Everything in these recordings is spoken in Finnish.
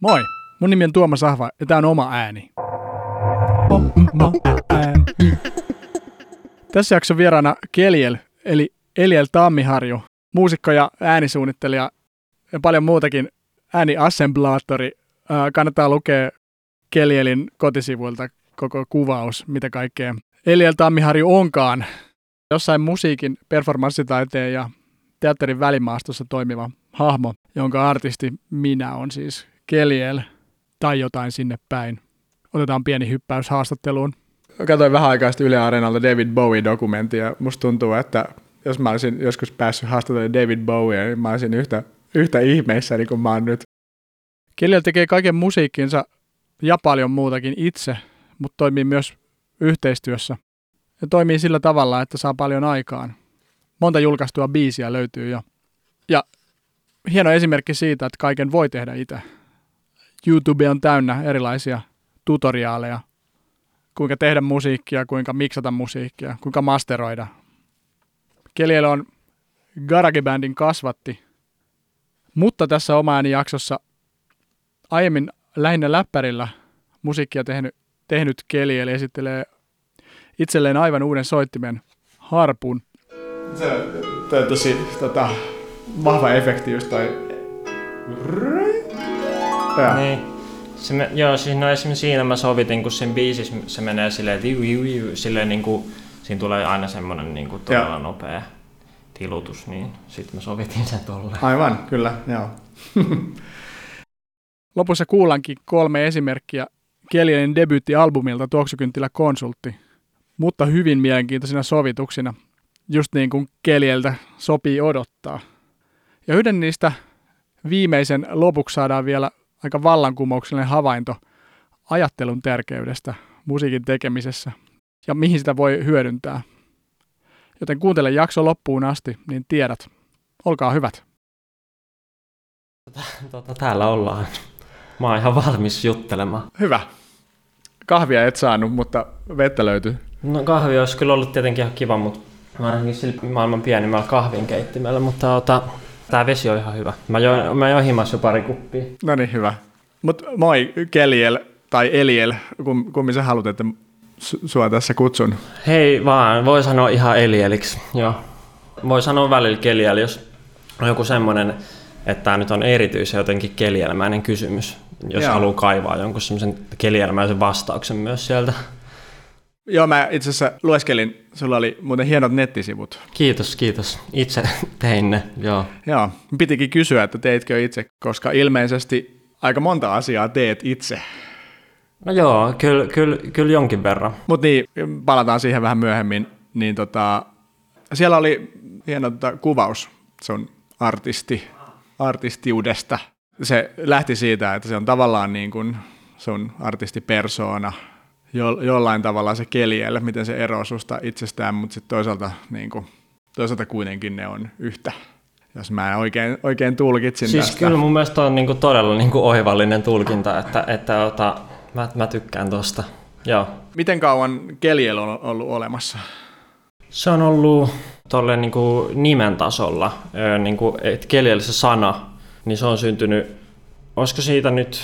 Moi, mun nimi on Tuomas Ahva ja tää on oma ääni. Tässä jakson vieraana Keliel, eli Eliel Tammiharju, muusikko ja äänisuunnittelija ja paljon muutakin ääniassemblaattori. Ää, kannattaa lukea Kelielin kotisivuilta koko kuvaus, mitä kaikkea Eliel Tammiharju onkaan. Jossain musiikin, performanssitaiteen ja teatterin välimaastossa toimiva hahmo, jonka artisti minä on siis Keliel tai jotain sinne päin. Otetaan pieni hyppäys haastatteluun. Katoin vähän aikaa sitten Yle Areenalta David Bowie-dokumenttia ja musta tuntuu, että jos mä olisin joskus päässyt haastattelemaan David Bowie, niin mä olisin yhtä, yhtä ihmeissä niin kuin mä oon nyt. Keliel tekee kaiken musiikkinsa ja paljon muutakin itse, mutta toimii myös yhteistyössä. Ja toimii sillä tavalla, että saa paljon aikaan. Monta julkaistua biisiä löytyy jo. Ja hieno esimerkki siitä, että kaiken voi tehdä itse. YouTube on täynnä erilaisia tutoriaaleja, kuinka tehdä musiikkia, kuinka miksata musiikkia, kuinka masteroida. Keliel on GarageBandin kasvatti, mutta tässä oma jaksossa aiemmin lähinnä läppärillä musiikkia tehnyt, tehnyt Keliel esittelee itselleen aivan uuden soittimen harpun. Se on tosi tota, vahva efekti just toi. Ja. Niin. Se me, joo, siis no esimerkiksi siinä mä sovitin, kun sen biisissä se menee silleen, että juu, juu, silleen niin kuin, siinä tulee aina semmoinen niin kuin todella ja. nopea tilutus, niin sitten mä sovitin sen tolleen. Aivan, kyllä, joo. Lopussa kuulankin kolme esimerkkiä Kelielin debyyttialbumilta Tuoksukynttilä konsultti, mutta hyvin mielenkiintoisina sovituksina, just niin kuin Kelieltä sopii odottaa. Ja yhden niistä viimeisen lopuksi saadaan vielä aika vallankumouksellinen havainto ajattelun tärkeydestä musiikin tekemisessä ja mihin sitä voi hyödyntää. Joten kuuntele jakso loppuun asti, niin tiedät. Olkaa hyvät. Tota, täällä ollaan. Mä oon ihan valmis juttelemaan. Hyvä. Kahvia et saanut, mutta vettä löytyy. No kahvi olisi kyllä ollut tietenkin ihan kiva, mutta mä ainakin sillä maailman pienimmällä kahvinkeittimellä, mutta ota, tää vesi on ihan hyvä. Mä join, mä join himas jo pari kuppia. No niin, hyvä. Mut moi Keliel tai Eliel, kum, kummin sä haluat, että sua tässä kutsun? Hei vaan, voi sanoa ihan Elieliksi, joo. Voi sanoa välillä Keliel, jos on joku semmoinen, että tämä nyt on erityisen jotenkin kelielmäinen kysymys, jos Joo. haluaa kaivaa jonkun semmoisen kelielmäisen vastauksen myös sieltä. Joo, mä itse asiassa lueskelin, sulla oli muuten hienot nettisivut. Kiitos, kiitos. Itse tein ne, joo. Joo, pitikin kysyä, että teitkö itse, koska ilmeisesti aika monta asiaa teet itse. No joo, kyllä, kyllä, kyllä jonkin verran. Mutta niin, palataan siihen vähän myöhemmin. Niin tota, siellä oli hieno tota, kuvaus sun artisti, artistiudesta. Se lähti siitä, että se on tavallaan niin kuin sun artistipersoona, jo, jollain tavalla se kelielle, miten se eroaa susta itsestään, mutta sitten toisaalta, niin kuin, toisaalta kuitenkin ne on yhtä jos mä oikein, oikein tulkitsin siis tästä. kyllä mun mielestä on niinku todella niinku oivallinen tulkinta, että, että ota, mä, mä tykkään tosta. Joo. Miten kauan Keliel on ollut olemassa? Se on ollut tolleen niinku nimen tasolla. Niinku, että Keliel se sana, niin se on syntynyt, olisiko siitä nyt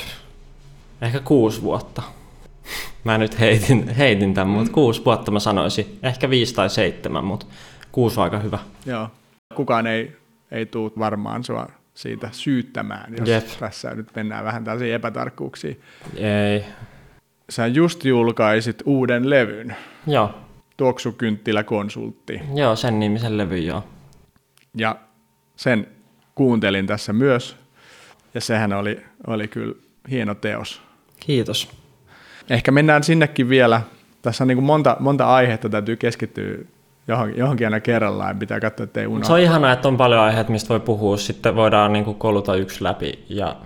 ehkä kuusi vuotta. Mä nyt heitin, heitin tämän, mutta kuusi vuotta mä sanoisin. Ehkä viisi tai seitsemän, mutta kuusi on aika hyvä. Joo. Kukaan ei ei tule varmaan sua siitä syyttämään, jos Jep. tässä nyt mennään vähän tällaisiin epätarkkuuksiin. Ei. Sä just julkaisit uuden levyn. Joo. Tuoksukynttilä konsultti. Joo, sen nimisen levy, joo. Ja sen kuuntelin tässä myös, ja sehän oli, oli kyllä hieno teos. Kiitos. Ehkä mennään sinnekin vielä. Tässä on niin kuin monta, monta aihetta, täytyy keskittyä johonkin, johonkin aina kerrallaan, pitää katsoa, ettei unohda. Se on ihanaa, että on paljon aiheita, mistä voi puhua, sitten voidaan niin kuin koluta yksi läpi, ja,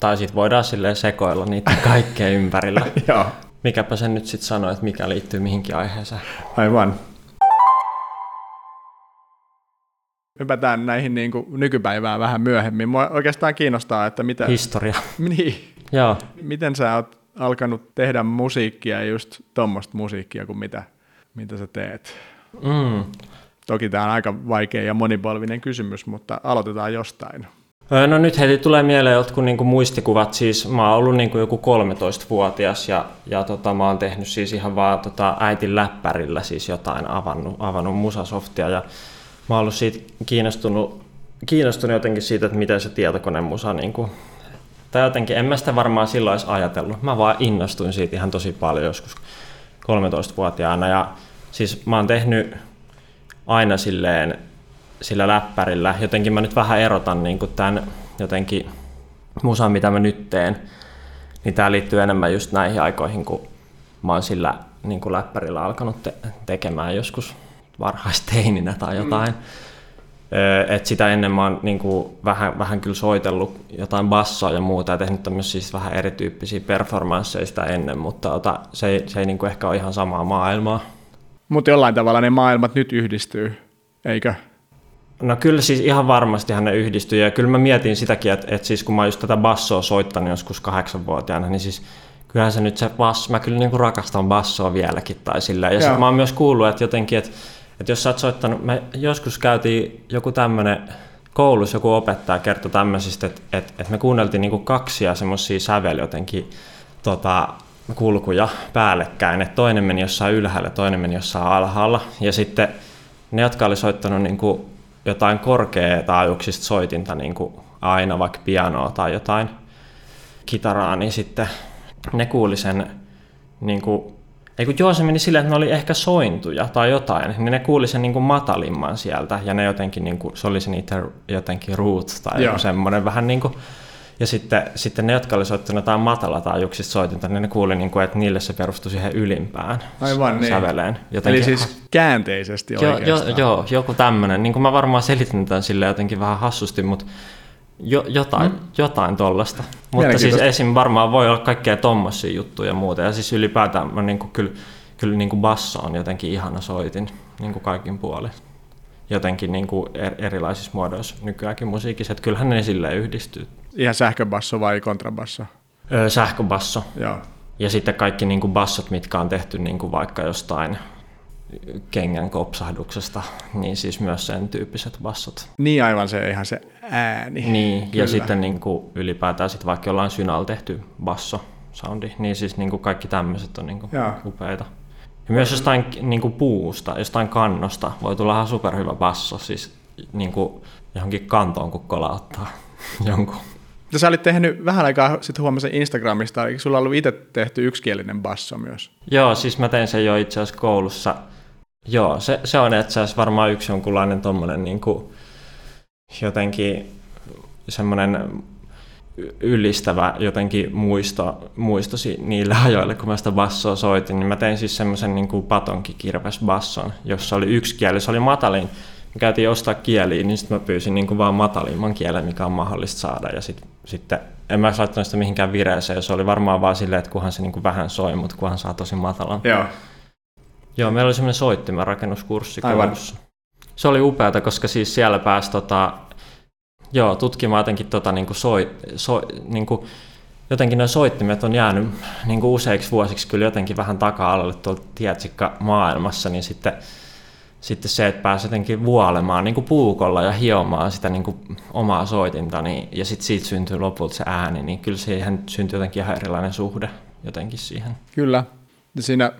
tai sitten voidaan silleen sekoilla niitä kaikkea ympärillä. Joo. Mikäpä sen nyt sitten sanoo, että mikä liittyy mihinkin aiheeseen. Aivan. Hypätään näihin niin kuin nykypäivään vähän myöhemmin. Mua oikeastaan kiinnostaa, että mitä... Historia. niin. Joo. Miten sä oot alkanut tehdä musiikkia, just tuommoista musiikkia kuin mitä, mitä sä teet? Mm. Toki tämä on aika vaikea ja monipolvinen kysymys, mutta aloitetaan jostain. No nyt heti tulee mieleen jotkut niin muistikuvat, siis mä oon ollut niin kuin joku 13-vuotias ja, ja tota, mä oon tehnyt siis ihan vaan tota, äitin läppärillä siis jotain, avannut, avannut musasoftia ja mä oon ollut siitä kiinnostunut, kiinnostunut jotenkin siitä, että miten se tietokonemusa niin kuin, tai jotenkin, en mä sitä varmaan silloin edes ajatellut. Mä vaan innostuin siitä ihan tosi paljon joskus 13-vuotiaana ja siis mä oon tehnyt aina silleen sillä läppärillä. Jotenkin mä nyt vähän erotan niin kuin tämän jotenkin musan, mitä mä nyt teen. Niin tää liittyy enemmän just näihin aikoihin, kun mä oon sillä niin kuin läppärillä alkanut te- tekemään joskus varhaisteininä tai mm. jotain. Mm. Et sitä ennen mä oon niin kuin vähän, vähän kyllä soitellut jotain bassoa ja muuta ja tehnyt tämmöisiä siis vähän erityyppisiä performansseja sitä ennen, mutta ota, se ei, se ei niin kuin ehkä ole ihan samaa maailmaa. Mutta jollain tavalla ne maailmat nyt yhdistyy, eikö? No kyllä siis ihan varmasti ne yhdistyy ja kyllä mä mietin sitäkin, että, että siis kun mä just tätä bassoa soittanut joskus kahdeksanvuotiaana, niin siis kyllähän se nyt se basso, mä kyllä niinku rakastan bassoa vieläkin tai sillä. Ja sitten mä oon myös kuullut, että jotenkin, että, että jos sä oot soittanut, me joskus käytiin joku tämmönen koulussa joku opettaja kertoi tämmöisistä, että, että, että me kuunneltiin niinku kaksia semmoisia sävel jotenkin tota, kulkuja päällekkäin, että toinen meni jossain ylhäällä, toinen meni jossain alhaalla. Ja sitten ne, jotka oli soittanut niinku jotain korkeataajuuksista soitinta, niin kuin aina vaikka pianoa tai jotain kitaraa, niin sitten ne kuuli sen, niin kuin, ei kun joo se meni silleen, että ne oli ehkä sointuja tai jotain, niin ne kuuli sen niin kuin matalimman sieltä ja ne jotenkin, niin kuin, se oli se niitä jotenkin root tai joku semmoinen vähän niin kuin, ja sitten, sitten ne, jotka oli soittanut jotain matalataajuuksista soitinta, niin ne kuuli, niin kuin, että niille se perustui siihen ylimpään Aivan, niin. säveleen. Jotenkin, Eli siis käänteisesti jo, jo, Joo, joku tämmöinen. Niin kuin mä varmaan selitin tämän sille jotenkin vähän hassusti, mutta jo, jotain, mm. jotain tollasta. Mutta siis esim. varmaan voi olla kaikkea tommosia juttuja ja muuta. Ja siis ylipäätään mä niin kuin, kyllä, kyllä niin kuin basso on jotenkin ihana soitin niin kuin kaikin puolin jotenkin niin kuin er, erilaisissa muodoissa nykyäänkin musiikissa, että kyllähän ne silleen yhdistyy. Ihan sähköbasso vai kontrabasso? Öö, sähköbasso. Joo. Ja sitten kaikki niin kuin bassot, mitkä on tehty niin kuin vaikka jostain kengän kopsahduksesta, niin siis myös sen tyyppiset bassot. Niin aivan se ihan se ääni. Niin, Kyllä. ja sitten niin kuin ylipäätään sitten vaikka jollain synalla tehty basso soundi, niin siis niin kuin kaikki tämmöiset on niin kuin upeita. Ja myös jostain niin kuin puusta, jostain kannosta voi tulla ihan superhyvä basso, siis niin kuin johonkin kantoon, kun kolauttaa jonkun. Ja sä olit tehnyt vähän aikaa sitten huomasin Instagramista, eikö sulla ollut itse tehty yksikielinen basso myös? Joo, siis mä tein sen jo itse asiassa koulussa. Joo, se, se on itse asiassa varmaan yksi jonkunlainen tommonen niin kuin jotenkin semmoinen yllistävä jotenkin muisto, muistosi niille ajoille, kun mä sitä bassoa soitin, niin mä tein siis semmoisen niin patonkikirves basson, jossa oli yksi kieli, se oli matalin. Me käytiin ostaa kieliä, niin sitten mä pyysin niin kuin vaan matalimman kielen, mikä on mahdollista saada. Ja sit, sitten en mä laittanut sitä mihinkään vireeseen, se oli varmaan vaan silleen, että kunhan se niin kuin vähän soi, mutta kunhan saa tosi matalan. Joo. Joo, meillä oli semmoinen soittimen rakennuskurssi koulussa. Se oli upeata, koska siis siellä pääsi tota, Joo, tutkimaan jotenkin tota, niin kuin soi, so, niin kuin, jotenkin nuo soittimet on jäänyt niin kuin useiksi vuosiksi kyllä jotenkin vähän taka-alalle tuolta tietsikka maailmassa, niin sitten, sitten se, että pääsee jotenkin vuolemaan niin kuin puukolla ja hiomaan sitä niin kuin omaa soitinta, niin, ja sitten siitä syntyy lopulta se ääni, niin kyllä siihen syntyy jotenkin ihan erilainen suhde jotenkin siihen. Kyllä, ja siinä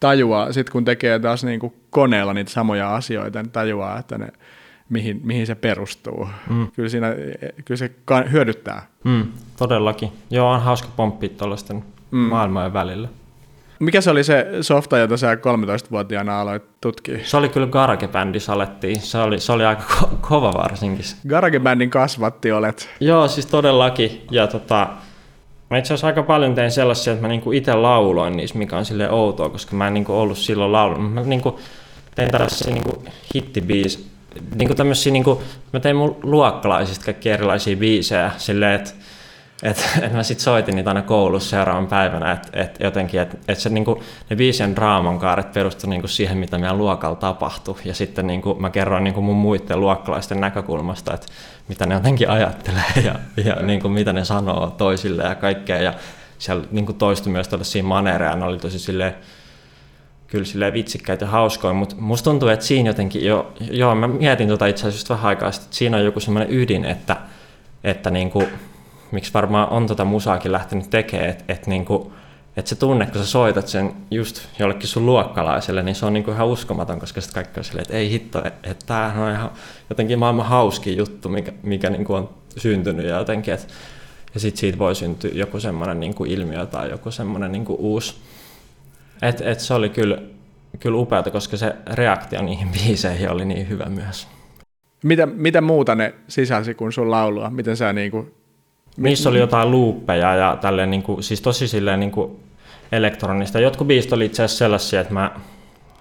tajuaa, sitten kun tekee taas niin kuin koneella niitä samoja asioita, niin tajuaa, että ne mihin, mihin se perustuu. Mm. Kyllä, siinä, kyllä se hyödyttää. Mm, todellakin. Joo, on hauska pomppia tuollaisten mm. maailmojen välillä. Mikä se oli se softa, jota sä 13-vuotiaana aloit tutkia? Se oli kyllä Garage-bändissä alettiin. Se oli, se oli aika ko- kova varsinkin. Garage-bändin kasvatti olet. Joo, siis todellakin. Ja tota, mä itse asiassa aika paljon tein sellaisia, että mä niinku itse lauloin niissä, mikä on sille outoa, koska mä en niinku ollut silloin laulunut. Mä niinku tein tällaisia niinku hittibiis, niin kuin tämmöisiä, niin kuin, mä tein mun luokkalaisista kaikki erilaisia biisejä silleen, että et, et mä sitten soitin niitä aina koulussa seuraavan päivänä, että et jotenkin, että et se niinku, ne biisien draaman kaaret perustu niinku siihen, mitä meidän luokalla tapahtui. Ja sitten niinku, mä kerroin niinku mun muiden luokkalaisten näkökulmasta, että mitä ne jotenkin ajattelee ja, ja niinku, mitä ne sanoo toisille ja kaikkea. Ja siellä niinku toistui myös tällaisia manereja, ne oli tosi silleen, kyllä silleen vitsikkäitä ja hauskoja, mutta musta tuntuu, että siinä jotenkin jo, joo, mä mietin tota itse asiassa vähän aikaa sitten, että siinä on joku semmoinen ydin, että, että niin kuin, miksi varmaan on tota musaakin lähtenyt tekemään, että, että niin kuin, että se tunne, kun sä soitat sen just jollekin sun luokkalaiselle, niin se on niinku ihan uskomaton, koska sitten kaikki on silleen, että ei hitto, että, että tämähän on ihan jotenkin maailman hauskin juttu, mikä, mikä niinku on syntynyt ja jotenkin, että ja sitten siitä voi syntyä joku semmoinen niinku ilmiö tai joku semmoinen niinku uusi. Et, et se oli kyllä, kyllä upeata, koska se reaktio niihin biiseihin oli niin hyvä myös. Mitä, mitä muuta ne sisälsi kuin sun laulua? Miten sä niinku... Niissä oli jotain luuppeja ja tälleen, niin kuin, siis tosi silleen niin kuin elektronista. Jotkut biisit oli itse asiassa sellaisia, että mä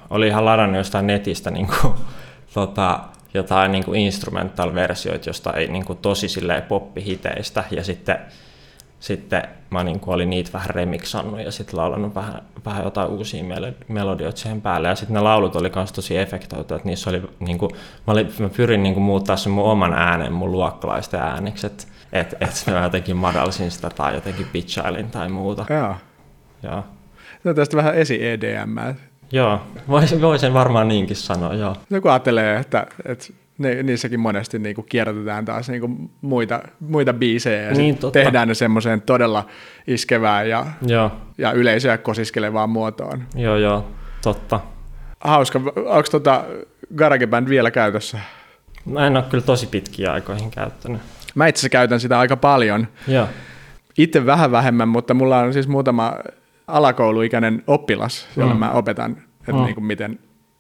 olin ihan ladannut jostain netistä niin kuin, tota, jotain niin instrumental-versioita jostain niin kuin tosi silleen poppihiteistä ja sitten, sitten mä niin kuin olin niitä vähän remixannut ja sitten laulanut vähän, vähän jotain uusia melodioita siihen päälle ja sitten ne laulut oli myös tosi efektoitu, että niissä oli niin kuin, mä, olin, mä pyrin niin kuin muuttaa sen mun oman äänen mun luokkalaisten ääniksi, että et, et mä jotenkin madalsin sitä tai jotenkin pitchailin tai muuta. Joo. Joo. On tästä vähän esi-EDM. Joo, voisin, voisin varmaan niinkin sanoa, joo. Joku ajattelee, että, että ne, niissäkin monesti niin kuin kierrätetään taas niin kuin muita, muita biisejä ja Niin, totta. tehdään ne semmoiseen todella iskevään ja, Joo, ja yleisöä kosiskelevaan muotoon. joo, joo, totta. Hauska. Onko tota GarageBand vielä käytössä? Mä en ole kyllä tosi pitkiä aikoihin käyttänyt. Mä itse asiassa käytän sitä aika paljon. Joo, Itse vähän vähemmän, mutta mulla on siis muutama alakouluikäinen oppilas, jolle Mm. mä opetan, että Mm. niin kuin miten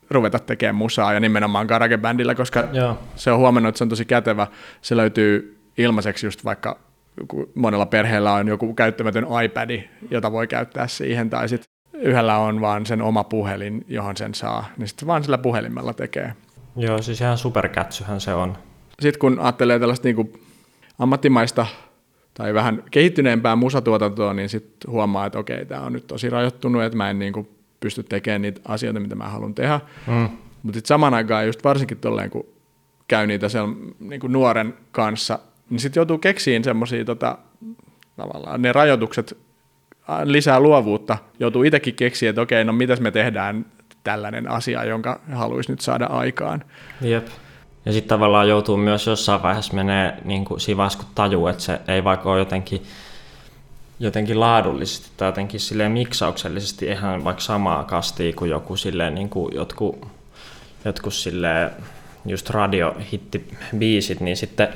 ruveta tekemään musaa ja nimenomaan GarageBandilla, koska joo, se on huomannut, että se on tosi kätevä. Se löytyy ilmaiseksi just vaikka kun monella perheellä on joku käyttämätön iPad, jota voi käyttää siihen, tai sitten yhdellä on vaan sen oma puhelin, johon sen saa, niin sitten vaan sillä puhelimella tekee. joo, siis ihan superkätsyhän se on. Sitten kun ajattelee tällaista niin kuin ammattimaista tai vähän kehittyneempää musatuotantoa, niin sitten huomaa, että okei, tämä on nyt tosi rajoittunut, että mä en niin kuin pysty tekemään niitä asioita, mitä mä haluan tehdä. Mm. Mutta sitten samaan aikaan just varsinkin tolleen, kun käy niitä siellä niin kuin nuoren kanssa, niin sitten joutuu keksiin semmoisia tota, tavallaan ne rajoitukset lisää luovuutta. Joutuu itsekin keksiä, että okei, no mitäs me tehdään tällainen asia, jonka haluaisi nyt saada aikaan. Jep. Ja sitten tavallaan joutuu myös jossain vaiheessa menee niin kuin siinä vaiheessa, kun tajuu, että se ei vaikka ole jotenkin, jotenkin laadullisesti tai jotenkin silleen miksauksellisesti ihan vaikka samaa kastia kuin joku silleen niin kuin jotkut, jotkut silleen just radiohittibiisit, niin sitten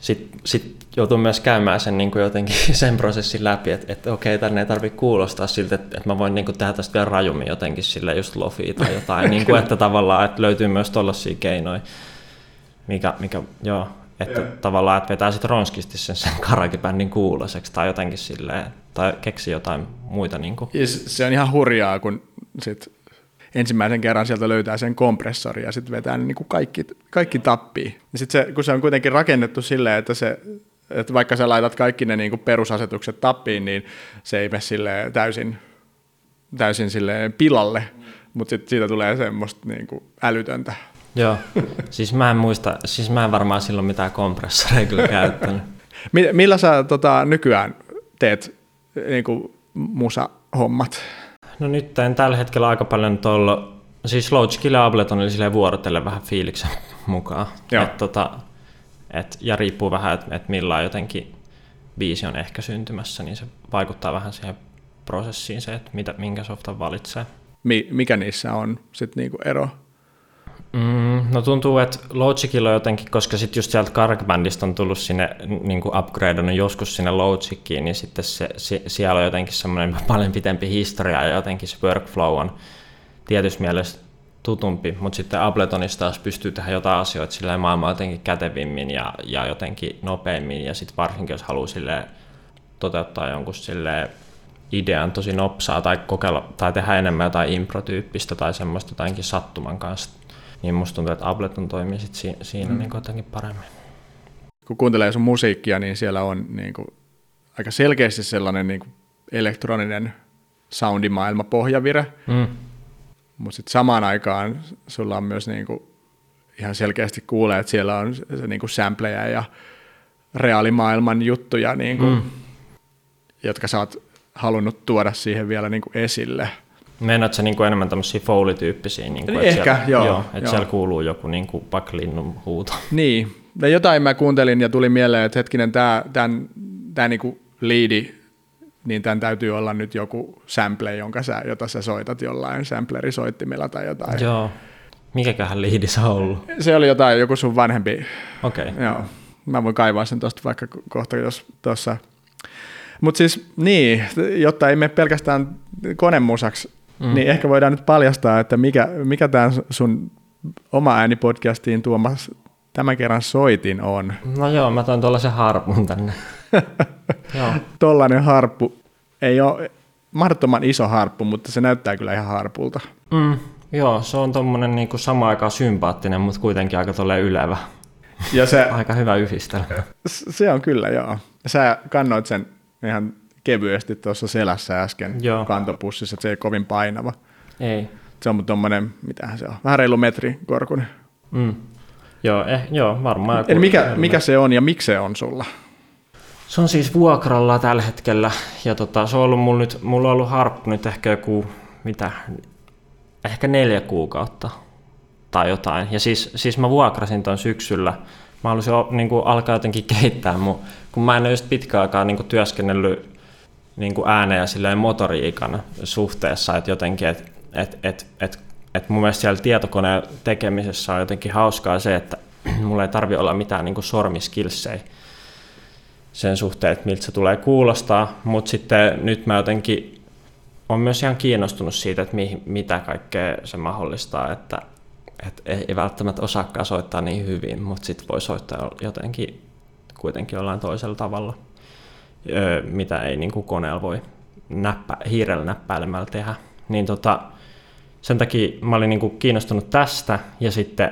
sit, sit joutuu myös käymään sen niin kuin jotenkin sen prosessin läpi, että, että okei, tänne ei tarvitse kuulostaa siltä, että, että mä voin niin kuin tehdä tästä vielä rajummin jotenkin sille just lofia tai jotain, niin kuin, että tavallaan että löytyy myös tollaisia keinoja, mikä, mikä joo, että tavallaan, että vetää sitten ronskisti sen, sen karagibändin kuuloiseksi tai jotenkin silleen, tai keksi jotain muita niin kuin. Ja se on ihan hurjaa, kun sit ensimmäisen kerran sieltä löytää sen kompressori ja sitten vetää ne niin kuin kaikki, kaikki tappii. Ja sit se, kun se on kuitenkin rakennettu silleen, että, se, että vaikka sä laitat kaikki ne niin kuin perusasetukset tappiin, niin se ei mene silleen täysin, täysin silleen pilalle, mutta sitten siitä tulee semmoista niin kuin älytöntä. Joo, siis mä en muista, siis mä en varmaan silloin mitään kompressoreja kyllä käyttänyt. Mi- millä sä tota, nykyään teet niin kuin musa-hommat? No nyt en tällä hetkellä aika paljon tuolla, siis Logicilla ja Abletonilla silleen vuorotellen vähän fiiliksen mukaan. Joo. Et, tota, et, ja riippuu vähän, että et millä jotenkin biisi on ehkä syntymässä, niin se vaikuttaa vähän siihen prosessiin se, että mitä, minkä softan valitsee. Mi- mikä niissä on sitten niinku ero? Mm, no tuntuu, että Logicilla on jotenkin, koska sitten just sieltä GarageBandista on tullut sinne niin kuin upgradeannut joskus sinne Logiciin, niin sitten se, se, siellä on jotenkin semmoinen paljon pitempi historia ja jotenkin se workflow on tietyssä mielessä tutumpi, mutta sitten Abletonista taas pystyy tehdä jotain asioita sillä maailman jotenkin kätevimmin ja, ja jotenkin nopeammin ja sitten varsinkin jos haluaa silleen toteuttaa jonkun silleen idean tosi nopsaa tai kokeilla tai tehdä enemmän jotain improtyyppistä tai semmoista jotainkin sattuman kanssa, niin musta tuntuu, että Ableton toimii sit si- siinä mm. niin jotenkin paremmin. Kun kuuntelee sun musiikkia, niin siellä on niinku aika selkeästi sellainen niinku elektroninen soundimaailma pohjavire, Mm. mutta sitten samaan aikaan sulla on myös niinku ihan selkeästi kuulee, että siellä on se, se niinku sampleja ja reaalimaailman juttuja, niinku, Mm. mm. jotka sä oot halunnut tuoda siihen vielä niinku esille. Meinaat sä niin enemmän tämmöisiä Foley-tyyppisiä? Niin Ehkä, siellä, joo, joo että joo. siellä kuuluu joku niin kuin vaikka linnun huuto. Niin, Ja jotain mä kuuntelin ja tuli mieleen, että hetkinen, tämä tämän, tämä niinku liidi, niin tämän täytyy olla nyt joku sample, jonka sä, jota sä soitat jollain samplerisoittimella tai jotain. Joo. Mikäköhän liidi se on ollut? Se oli jotain, joku sun vanhempi. Okei. Okay. Joo. Mä voin kaivaa sen tuosta vaikka kohta, jos tuossa. Mutta siis niin, jotta ei mene pelkästään konemusaksi, mm. niin ehkä voidaan nyt paljastaa, että mikä, mikä tämä sun oma äänipodcastiin tuomas tämän kerran soitin on. No joo, mä toin tuollaisen harpun tänne. joo. Tollainen harppu. Ei ole mahdottoman iso harppu, mutta se näyttää kyllä ihan harpulta. Mm, joo, se on tommonen niinku sama aikaan sympaattinen, mutta kuitenkin aika tolle ylevä. Ja se, aika hyvä yhdistelmä. Se on kyllä, joo. Sä kannoit sen ihan kevyesti tuossa selässä äsken joo. kantopussissa, että se ei kovin painava. Ei. Se on tuommoinen, mitähän se on, vähän reilu metri korkunen. Mm. Joo, eh, joo, varmaan. Eli mikä, mikä se on ja miksi se on sulla? Se on siis vuokralla tällä hetkellä, ja tota, se on ollut mulla nyt, mulla on ollut harppu nyt ehkä joku, mitä, ehkä neljä kuukautta tai jotain. Ja siis, siis mä vuokrasin ton syksyllä. Mä halusin niin kuin, alkaa jotenkin kehittää mun, kun mä en ole just pitkään aikaa niin kuin, työskennellyt niin kuin ääneen ja silleen motoriikan suhteessa, että jotenkin, että et, et, et, et mun mielestä siellä tietokoneen tekemisessä on jotenkin hauskaa se, että mulla ei tarvi olla mitään niin sormiskilsejä sen suhteen, että miltä se tulee kuulostaa, mutta sitten nyt mä jotenkin on myös ihan kiinnostunut siitä, että mi, mitä kaikkea se mahdollistaa, että et ei välttämättä osaakaan soittaa niin hyvin, mutta sitten voi soittaa jotenkin kuitenkin jollain toisella tavalla, mitä ei niin kuin koneella voi näppä, hiirellä näppäilemällä tehdä. Niin tota, sen takia mä olin niin kuin kiinnostunut tästä ja sitten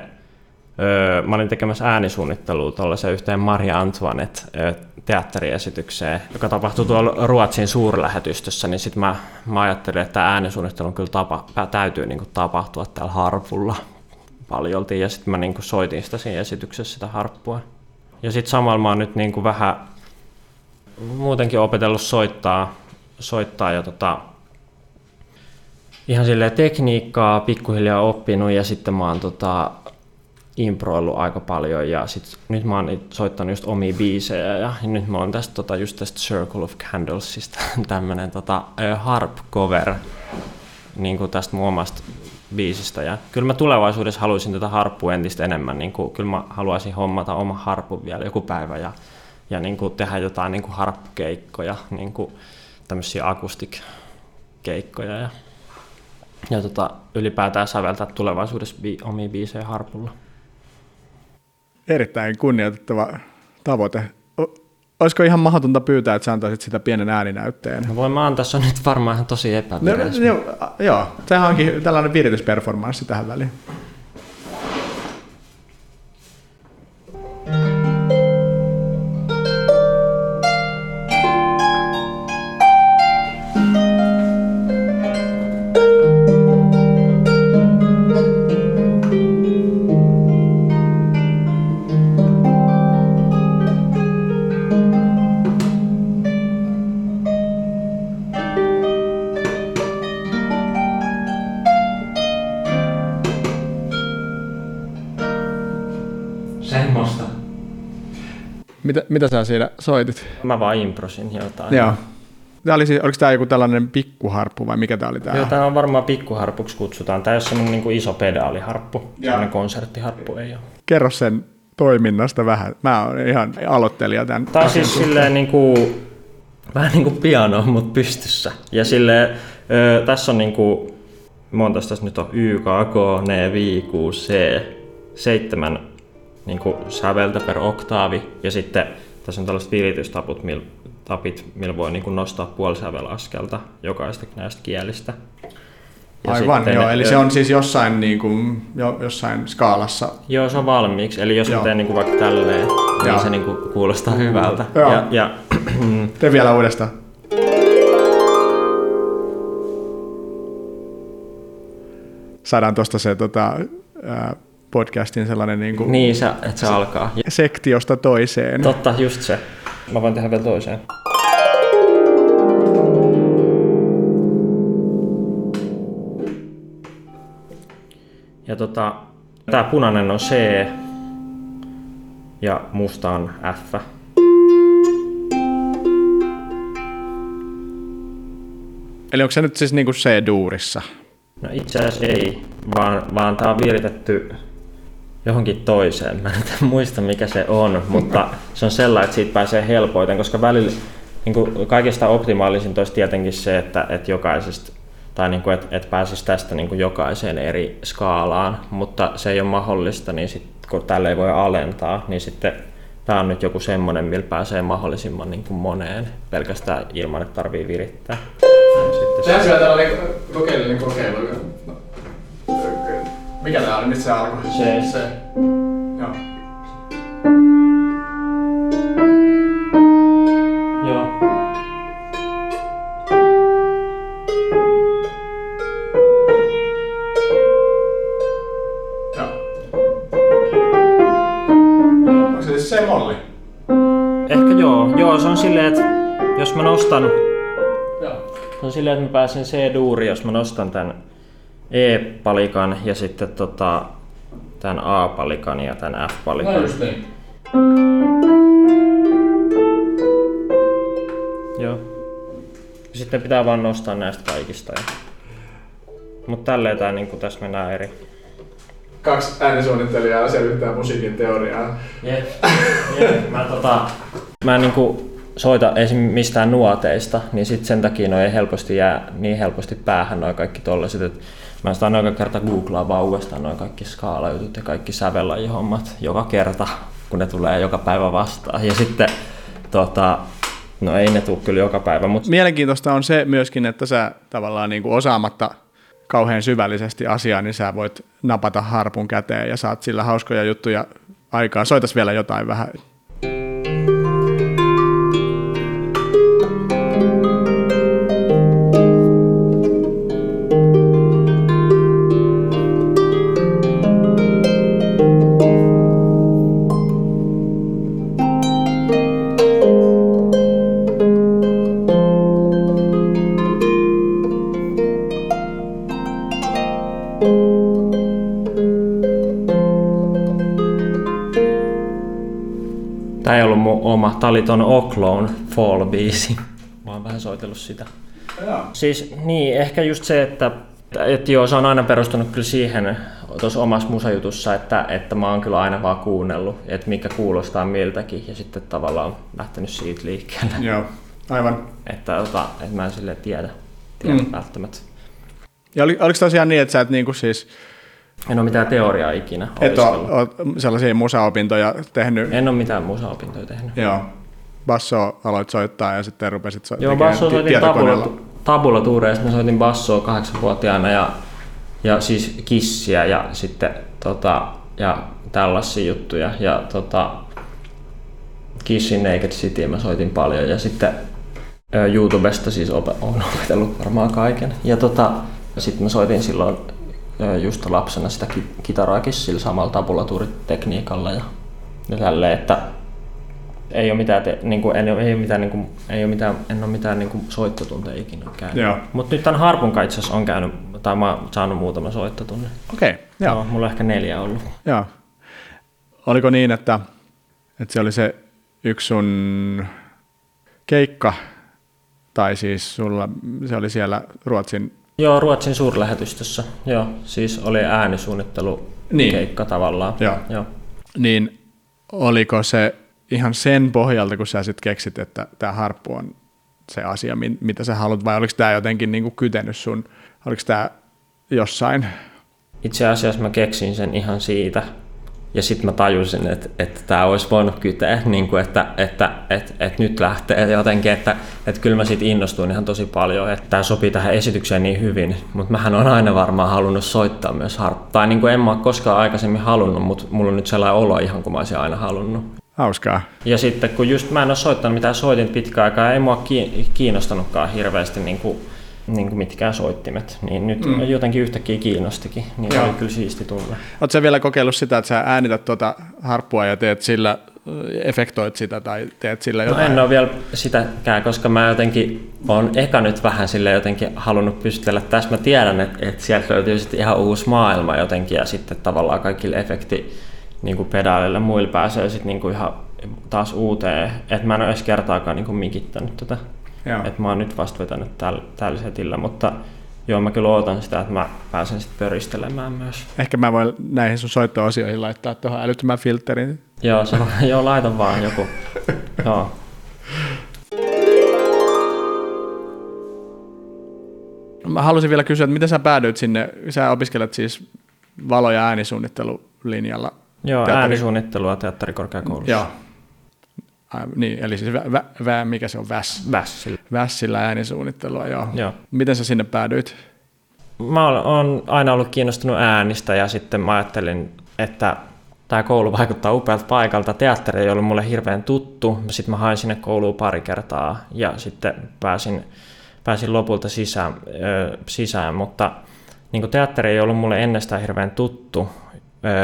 öö, mä olin tekemässä äänisuunnittelua tuollaiseen yhteen Maria Antoinette teatteriesitykseen, joka tapahtui tuolla Ruotsin suurlähetystössä, niin sitten mä, mä ajattelin, että äänisuunnittelu kyllä tapa, täytyy niin kuin tapahtua täällä harpulla paljolti, ja sitten mä niin kuin soitin sitä siinä esityksessä sitä harppua. Ja sitten samalla mä oon nyt niin kuin vähän muutenkin opetellut soittaa, soittaa ja tota, ihan silleen tekniikkaa pikkuhiljaa oppinut ja sitten mä oon tota, improillut aika paljon ja sit, nyt mä oon soittanut just omia biisejä ja nyt mä oon tästä tota, just tästä Circle of Candlesista tämmönen tota, harp cover niin kuin tästä mun omasta biisistä. Ja kyllä mä tulevaisuudessa haluaisin tätä harppua entistä enemmän, niin kuin, kyllä mä haluaisin hommata oma harpun vielä joku päivä ja, ja niin kuin tehdä jotain niin kuin harppukeikkoja, niin kuin tämmöisiä akustikkeikkoja ja, ja tota, ylipäätään säveltää tulevaisuudessa bi- omia biisejä harpulla erittäin kunnioitettava tavoite. Olisiko ihan mahdotonta pyytää, että sä antaisit sitä pienen ääninäytteen? No voin mä antaa, se on nyt varmaan ihan tosi epävireis. No, no, joo, sehän onkin tällainen viritysperformanssi tähän väliin. Mitä, sä siinä soitit? Mä vaan improsin jotain. Joo. Tämä oli, oliko tämä joku tällainen pikkuharppu vai mikä tämä oli tämä? Joo, tämä on varmaan pikkuharpuksi kutsutaan. Tämä ole semmoinen niin kuin iso pedaaliharppu, semmoinen konserttiharppu ei ole. Kerro sen toiminnasta vähän. Mä oon ihan aloittelija tämän. Tämä on siis silleen niin kuin, vähän niin kuin piano, mutta pystyssä. Ja silleen, ö, tässä on niin kuin, monta tässä nyt on Y, K, K, N, V, Q, C, seitsemän niin kuin säveltä per oktaavi. Ja sitten tässä on tällaiset viritystaput, mil, tapit, millä voi niin kuin nostaa puolisävelaskelta jokaista näistä kielistä. Ja Aivan, sitten, joo. Eli se on siis jossain, niin kuin, jo, jossain skaalassa. Joo, se on valmiiksi. Eli jos joo. mä teen niin kuin vaikka tälleen, niin joo. se niin kuin kuulostaa hyvältä. Joo. Ja, ja, Tee vielä uudestaan. Saadaan tuosta se tota, podcastin sellainen niin kuin Niin, se, että se alkaa. Sektiosta toiseen. Totta, just se. Mä voin tehdä vielä toiseen. Ja tota, tää punainen on C. ja musta on F. Eli onko se nyt siis niinku C-duurissa? No itse asiassa ei, vaan, vaan tämä on viritetty johonkin toiseen. Mä en muista mikä se on, mutta se on sellainen, että siitä pääsee helpoiten, koska välillä niin kuin kaikista optimaalisin olisi tietenkin se, että, että jokaisesta tai niin kuin, että, että pääsisi tästä niin kuin jokaiseen eri skaalaan, mutta se ei ole mahdollista, niin sit, kun tälle ei voi alentaa, niin sitten tämä on nyt joku semmoinen, millä pääsee mahdollisimman niin kuin moneen pelkästään ilman, että tarvii virittää. Sehän se... tällainen kokeellinen kokeilu. Mikä tää oli? Mistä se alkoi? Se. se. Joo. silleen, että jos mä nostan... Joo. Se on silleen, että mä pääsen C-duuri, jos mä nostan tämän E-palikan ja sitten tota, tämän A-palikan ja tämän F-palikan. No just niin. Joo. Sitten pitää vaan nostaa näistä kaikista. Ja... Mutta tälleen tää niinku tässä mennään eri. Kaksi äänisuunnittelijaa selvittää musiikin teoriaa. Jep. Jep. Mä, tota, mä niinku soita esim. mistään nuoteista, niin sit sen takia ei helposti jää niin helposti päähän noin kaikki tollaset. Et mä sitä aina kerta googlaa vaan uudestaan noin kaikki skaalajutut ja kaikki sävellajihommat joka kerta, kun ne tulee joka päivä vastaan. Ja sitten tota, No ei ne tule kyllä joka päivä. Mutta... Mielenkiintoista on se myöskin, että sä tavallaan niin kuin osaamatta kauhean syvällisesti asiaa, niin sä voit napata harpun käteen ja saat sillä hauskoja juttuja aikaa. Soitas vielä jotain vähän oli ton Oklon Fall-biisi. Mä oon vähän soitellut sitä. Ja. Siis niin, ehkä just se, että et joo, se on aina perustunut kyllä siihen tuossa omassa musajutussa, että, että mä oon kyllä aina vaan kuunnellut, että mikä kuulostaa miltäkin ja sitten tavallaan lähtenyt siitä liikkeelle. Joo, aivan. Että, tota, että mä en sille tiedä, tiedä mm. välttämättä. Ja oli, oliko tosiaan niin, että sä et niinku siis en ole mitään teoriaa ikinä Et ole, sellaisia musaopintoja tehnyt? En ole mitään musaopintoja tehnyt. Joo. Basso aloit soittaa ja sitten rupesit soittamaan Joo, basso soitin tabula, tabula tuureissa. Mä soitin bassoa kahdeksanvuotiaana ja, ja siis kissiä ja sitten tota, ja tällaisia juttuja. Ja tota, Kissin Naked City mä soitin paljon ja sitten YouTubesta siis op- on opetellut varmaan kaiken. Ja tota, sitten mä soitin silloin just lapsena sitä kitaraakin sillä samalla tabulatuuritekniikalla ja, ja tälleen, että ei ole mitään, te, niin kuin, en, ei ole mitään, niin kuin, ei ole mitään, en ole mitään niin kuin soittotunteja ikinä käynyt. Mutta nyt tämän harpun kanssa on käynyt, tai mä oon saanut muutama soittotunne. Okei, okay, joo. No, mulla on ehkä neljä ollut. Joo. Oliko niin, että, että se oli se yksi sun keikka, tai siis sulla, se oli siellä Ruotsin Joo, Ruotsin suurlähetystössä. Joo, siis oli äänisuunnittelu niin. keikka tavallaan. Joo. Joo. Niin oliko se ihan sen pohjalta, kun sä sitten keksit, että tämä harppu on se asia, mitä sä haluat, vai oliko tämä jotenkin niinku kytenyt sun, oliko tämä jossain? Itse asiassa mä keksin sen ihan siitä, ja sitten mä tajusin, että, tämä olisi voinut kyteä, niin kuin että, että, että, että, nyt lähtee jotenkin, että, että kyllä mä siitä innostuin ihan tosi paljon, että tämä sopii tähän esitykseen niin hyvin, mutta mähän on aina varmaan halunnut soittaa myös harppaa. Tai niin kuin en mä ole koskaan aikaisemmin halunnut, mutta mulla on nyt sellainen olo ihan kuin mä olisin aina halunnut. Hauskaa. Ja sitten kun just mä en ole soittanut mitään soitin pitkään aikaa, ei mua kiinnostanutkaan hirveästi niin kuin niin kuin mitkään soittimet, niin nyt mm. jotenkin yhtäkkiä kiinnostikin, niin Joo. oli kyllä siisti tunne. Oletko sä vielä kokeillut sitä, että sä äänität tuota harppua ja teet sillä, efektoit sitä tai teet sillä jotain? No en ole vielä sitäkään, koska mä jotenkin on eka nyt vähän sille jotenkin halunnut pystytellä tässä. Mä tiedän, että, että sieltä löytyy sitten ihan uusi maailma jotenkin ja sitten tavallaan kaikille efekti niin kuin pedaalille, muilla pääsee sitten niin kuin ihan taas uuteen. Että mä en ole edes kertaakaan niin kuin mikittänyt tätä. Että mä oon nyt vasta vetänyt tällä, tällä setillä, mutta joo, mä kyllä ootan sitä, että mä pääsen sitten pöristelemään myös. Ehkä mä voin näihin sun soittoasioihin laittaa tuohon älyttömän filterin. Joo, se, joo, laitan vaan joku. joo. Mä halusin vielä kysyä, että miten sä päädyit sinne, sä opiskelet siis valo- ja äänisuunnittelulinjalla. Joo, teatteri... äänisuunnittelua teatterikorkeakoulussa. Joo. Ai, niin, eli siis vä, vä, vä, mikä se on, väs? Vässillä. Vässillä äänisuunnittelua, joo. joo. Miten sä sinne päädyit? Mä oon aina ollut kiinnostunut äänistä ja sitten mä ajattelin, että tämä koulu vaikuttaa upealta paikalta. Teatteri ei ollut mulle hirveän tuttu. Sitten mä hain sinne kouluun pari kertaa ja sitten pääsin, pääsin lopulta sisään, ö, sisään. mutta niin teatteri ei ollut mulle ennestään hirveän tuttu.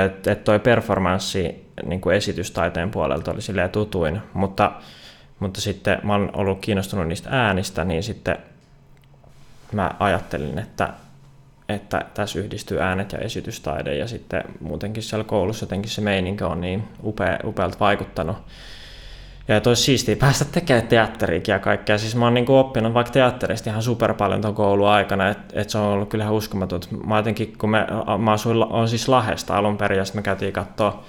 Että et toi performanssi niin kuin esitystaiteen puolelta oli silleen tutuin, mutta, mutta sitten mä olen ollut kiinnostunut niistä äänistä, niin sitten mä ajattelin, että, että tässä yhdistyy äänet ja esitystaide ja sitten muutenkin siellä koulussa jotenkin se meininki on niin upea, upealta vaikuttanut. Ja että olisi siistiä päästä tekemään teatteriikin ja kaikkea. Siis mä oon niin oppinut vaikka teatterista ihan super paljon tuon koulun aikana, että et se on ollut kyllä ihan uskomaton. Mä jotenkin, kun me, mä asuin, on siis Lahesta alun perin ja sitten me käytiin katsoa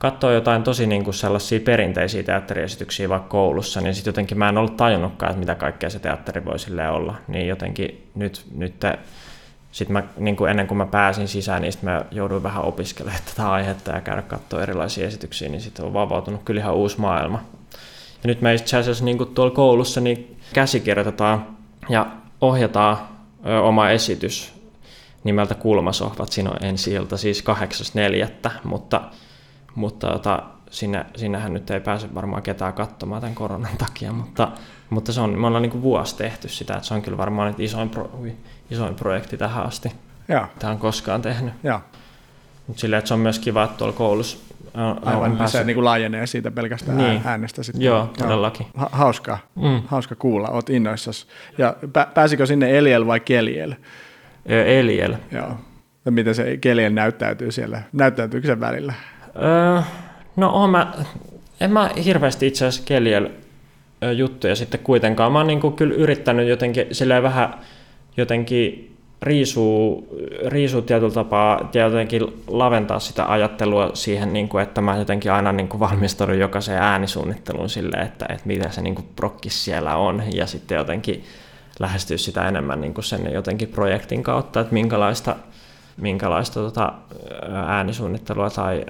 katsoo jotain tosi niin kuin sellaisia perinteisiä teatteriesityksiä vaikka koulussa, niin sitten jotenkin mä en ollut tajunnutkaan, että mitä kaikkea se teatteri voi olla. Niin jotenkin nyt, nyt sitten mä, niin kuin ennen kuin mä pääsin sisään, niin mä jouduin vähän opiskelemaan tätä aihetta ja käydä katsoa erilaisia esityksiä, niin sitten on vapautunut kyllä ihan uusi maailma. Ja nyt me itse asiassa niin kuin tuolla koulussa niin käsikirjoitetaan ja ohjataan ö, oma esitys nimeltä Kulmasohvat. Siinä on ensi ilta, siis 8.4. Mutta mutta tota, sinne, sinnehän nyt ei pääse varmaan ketään katsomaan tämän koronan takia, mutta, mutta se on, me ollaan niin kuin vuosi tehty sitä, että se on kyllä varmaan nyt isoin, pro, isoin projekti tähän asti, ja. mitä on koskaan tehnyt. Ja. Mutta silleen, että se on myös kiva, että tuolla koulussa on, Aivan, on päässyt... se niin kuin laajenee siitä pelkästään niin. äänestä sitten. Joo, todellakin. Ha- hauska, mm. hauska kuulla, oot innoissasi. Ja pä- pääsikö sinne Eliel vai Keliel? Eliel. Joo. Ja miten se Keliel näyttäytyy siellä? Näyttäytyykö se välillä? Öö, no oon mä, en mä hirveästi itse asiassa Keliel juttuja sitten kuitenkaan. Mä oon niin kyllä yrittänyt jotenkin silleen vähän jotenkin riisuu, riisuu tietyllä tapaa ja jotenkin laventaa sitä ajattelua siihen, niin kuin, että mä jotenkin aina niin kuin valmistaudun jokaiseen äänisuunnitteluun silleen, että, että mitä se niin kuin prokkis siellä on ja sitten jotenkin lähestyä sitä enemmän niin kuin sen jotenkin projektin kautta, että minkälaista, minkälaista tota äänisuunnittelua tai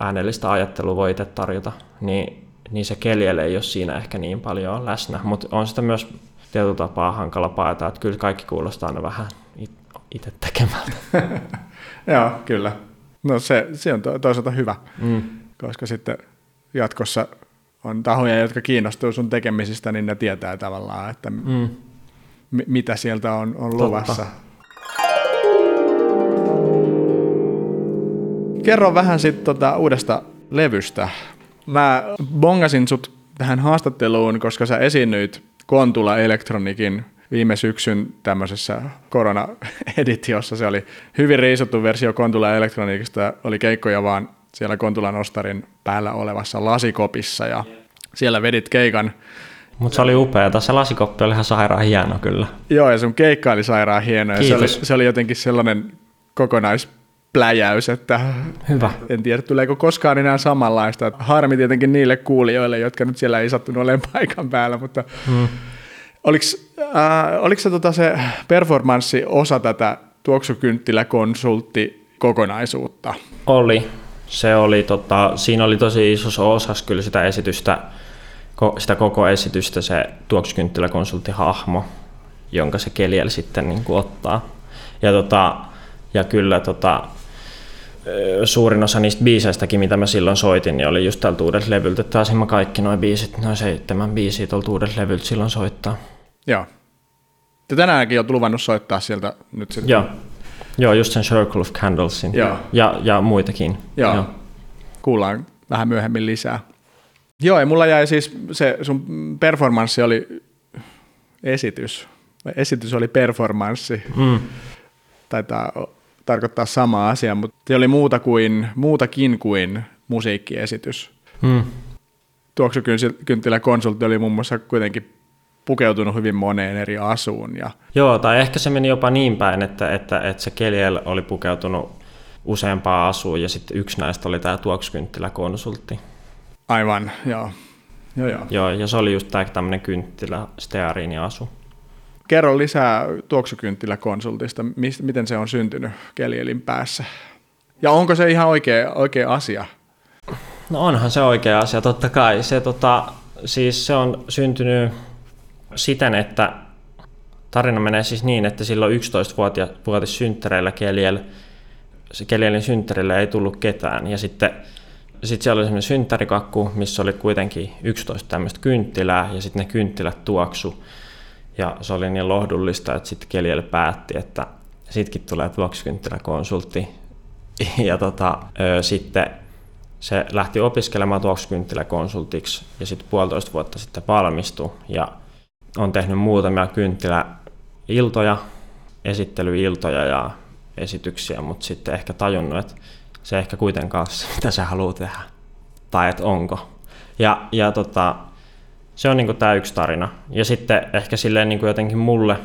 äänellistä ajattelua voi itse tarjota, niin, niin se keljelle ei ole siinä ehkä niin paljon läsnä, mutta on sitä myös tietyllä tapaa hankala paeta, että kyllä kaikki kuulostaa aina vähän itse tekemältä. Joo, kyllä. No se, se on toisaalta hyvä, mm. koska sitten jatkossa on tahoja, jotka kiinnostuu sun tekemisistä, niin ne tietää tavallaan, että mm. m- mitä sieltä on, on luvassa. Kerro vähän sitten tota uudesta levystä. Mä bongasin sut tähän haastatteluun, koska sä esiinnyit Kontula Elektronikin viime syksyn tämmöisessä korona-editiossa. Se oli hyvin riisuttu versio Kontula Elektronikista. Oli keikkoja vaan siellä Kontulan ostarin päällä olevassa lasikopissa ja siellä vedit keikan. Mutta se oli upea. Se lasikoppi oli ihan sairaan hieno kyllä. Joo, ja sun keikka oli sairaan hieno. Ja se, oli, se oli jotenkin sellainen kokonais pläjäys, että Hyvä. en tiedä tuleeko koskaan enää samanlaista. Harmi tietenkin niille kuulijoille, jotka nyt siellä ei sattunut olemaan paikan päällä, mutta hmm. Oliko, äh, oliko se, tota, se performanssi osa tätä tuoksukynttiläkonsultti kokonaisuutta? Oli. Se oli, tota, siinä oli tosi iso osa kyllä sitä esitystä, sitä koko esitystä se tuoksukynttiläkonsulttihahmo, jonka se Keliel sitten niin kuin ottaa. Ja, tota, ja kyllä tota, suurin osa niistä biiseistäkin, mitä mä silloin soitin, niin oli just tältä uudelta levyltä. Taisin mä kaikki noin biisit, noin seitsemän biisiä tuolta uudelta levyltä silloin soittaa. Joo. Te tänäänkin olet luvannut soittaa sieltä nyt sitten. Joo. Joo, just sen Circle of Candlesin. Joo. Ja, ja muitakin. Joo. Joo. Kuullaan vähän myöhemmin lisää. Joo, ja mulla jäi siis se sun performanssi oli esitys. Esitys oli performanssi. Mm. Taitaa tarkoittaa sama asia, mutta se oli muuta kuin, muutakin kuin musiikkiesitys. Hmm. Tuoksukynttilä-konsultti oli muun muassa kuitenkin pukeutunut hyvin moneen eri asuun. Ja... Joo, tai ehkä se meni jopa niin päin, että, että, että se Keliel oli pukeutunut useampaa asuun ja sitten yksi näistä oli tämä tuoksukynttilä-konsultti. Aivan, joo. Joo, joo. joo ja se oli just tämä tämmöinen kynttilä, steariini-asu. Kerro lisää tuoksukynttilä-konsultista, miten se on syntynyt Kelielin päässä. Ja onko se ihan oikea, oikea asia? No onhan se oikea asia, totta kai. Se, tota, siis se on syntynyt siten, että tarina menee siis niin, että silloin 11-vuotis synttäreillä Keliel, Kelielin synttärillä ei tullut ketään. Ja sitten sitten siellä oli semmoinen synttärikakku, missä oli kuitenkin 11 tämmöistä kynttilää, ja sitten ne kynttilät tuoksu. Ja se oli niin lohdullista, että sitten Keliel päätti, että sitkin tulee tuoksukynttiläkonsultti. Ja tota, ö, sitten se lähti opiskelemaan tuoksukynttiläkonsultiksi ja sitten puolitoista vuotta sitten valmistui ja on tehnyt muutamia kynttiläiltoja, esittelyiltoja ja esityksiä, mutta sitten ehkä tajunnut, että se ehkä kuitenkaan se, mitä se haluaa tehdä. Tai että onko. Ja, ja tota, se on niinku tämä yksi tarina. Ja sitten ehkä silleen niinku jotenkin mulle,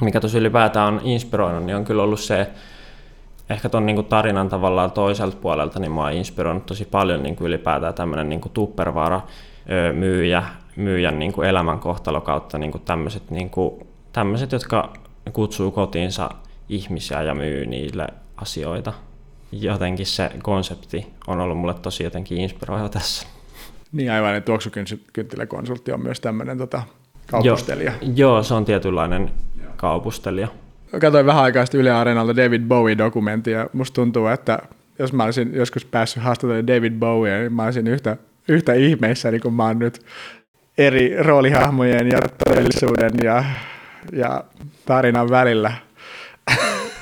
mikä tosi ylipäätään on inspiroinut, niin on kyllä ollut se, ehkä ton niinku tarinan tavallaan toiselta puolelta, niin mä oon inspiroinut tosi paljon niinku ylipäätään tämmöinen niinku tuppervara myyjä, myyjän niinku elämän kohtalo kautta niinku tämmöiset, niinku, tämmöiset, jotka kutsuu kotiinsa ihmisiä ja myy niille asioita jotenkin se konsepti on ollut mulle tosi jotenkin inspiroiva tässä. Niin aivan, että tuoksukynttiläkonsultti on myös tämmöinen tota, kaupustelija. Joo, joo, se on tietynlainen joo. kaupustelija. Katoin vähän aikaa sitten Yle Areenalta David Bowie-dokumenttia, ja musta tuntuu, että jos mä olisin joskus päässyt haastattelemaan David Bowie, niin mä olisin yhtä, yhtä ihmeissä, niin kuin mä oon nyt eri roolihahmojen ja todellisuuden ja, ja tarinan välillä.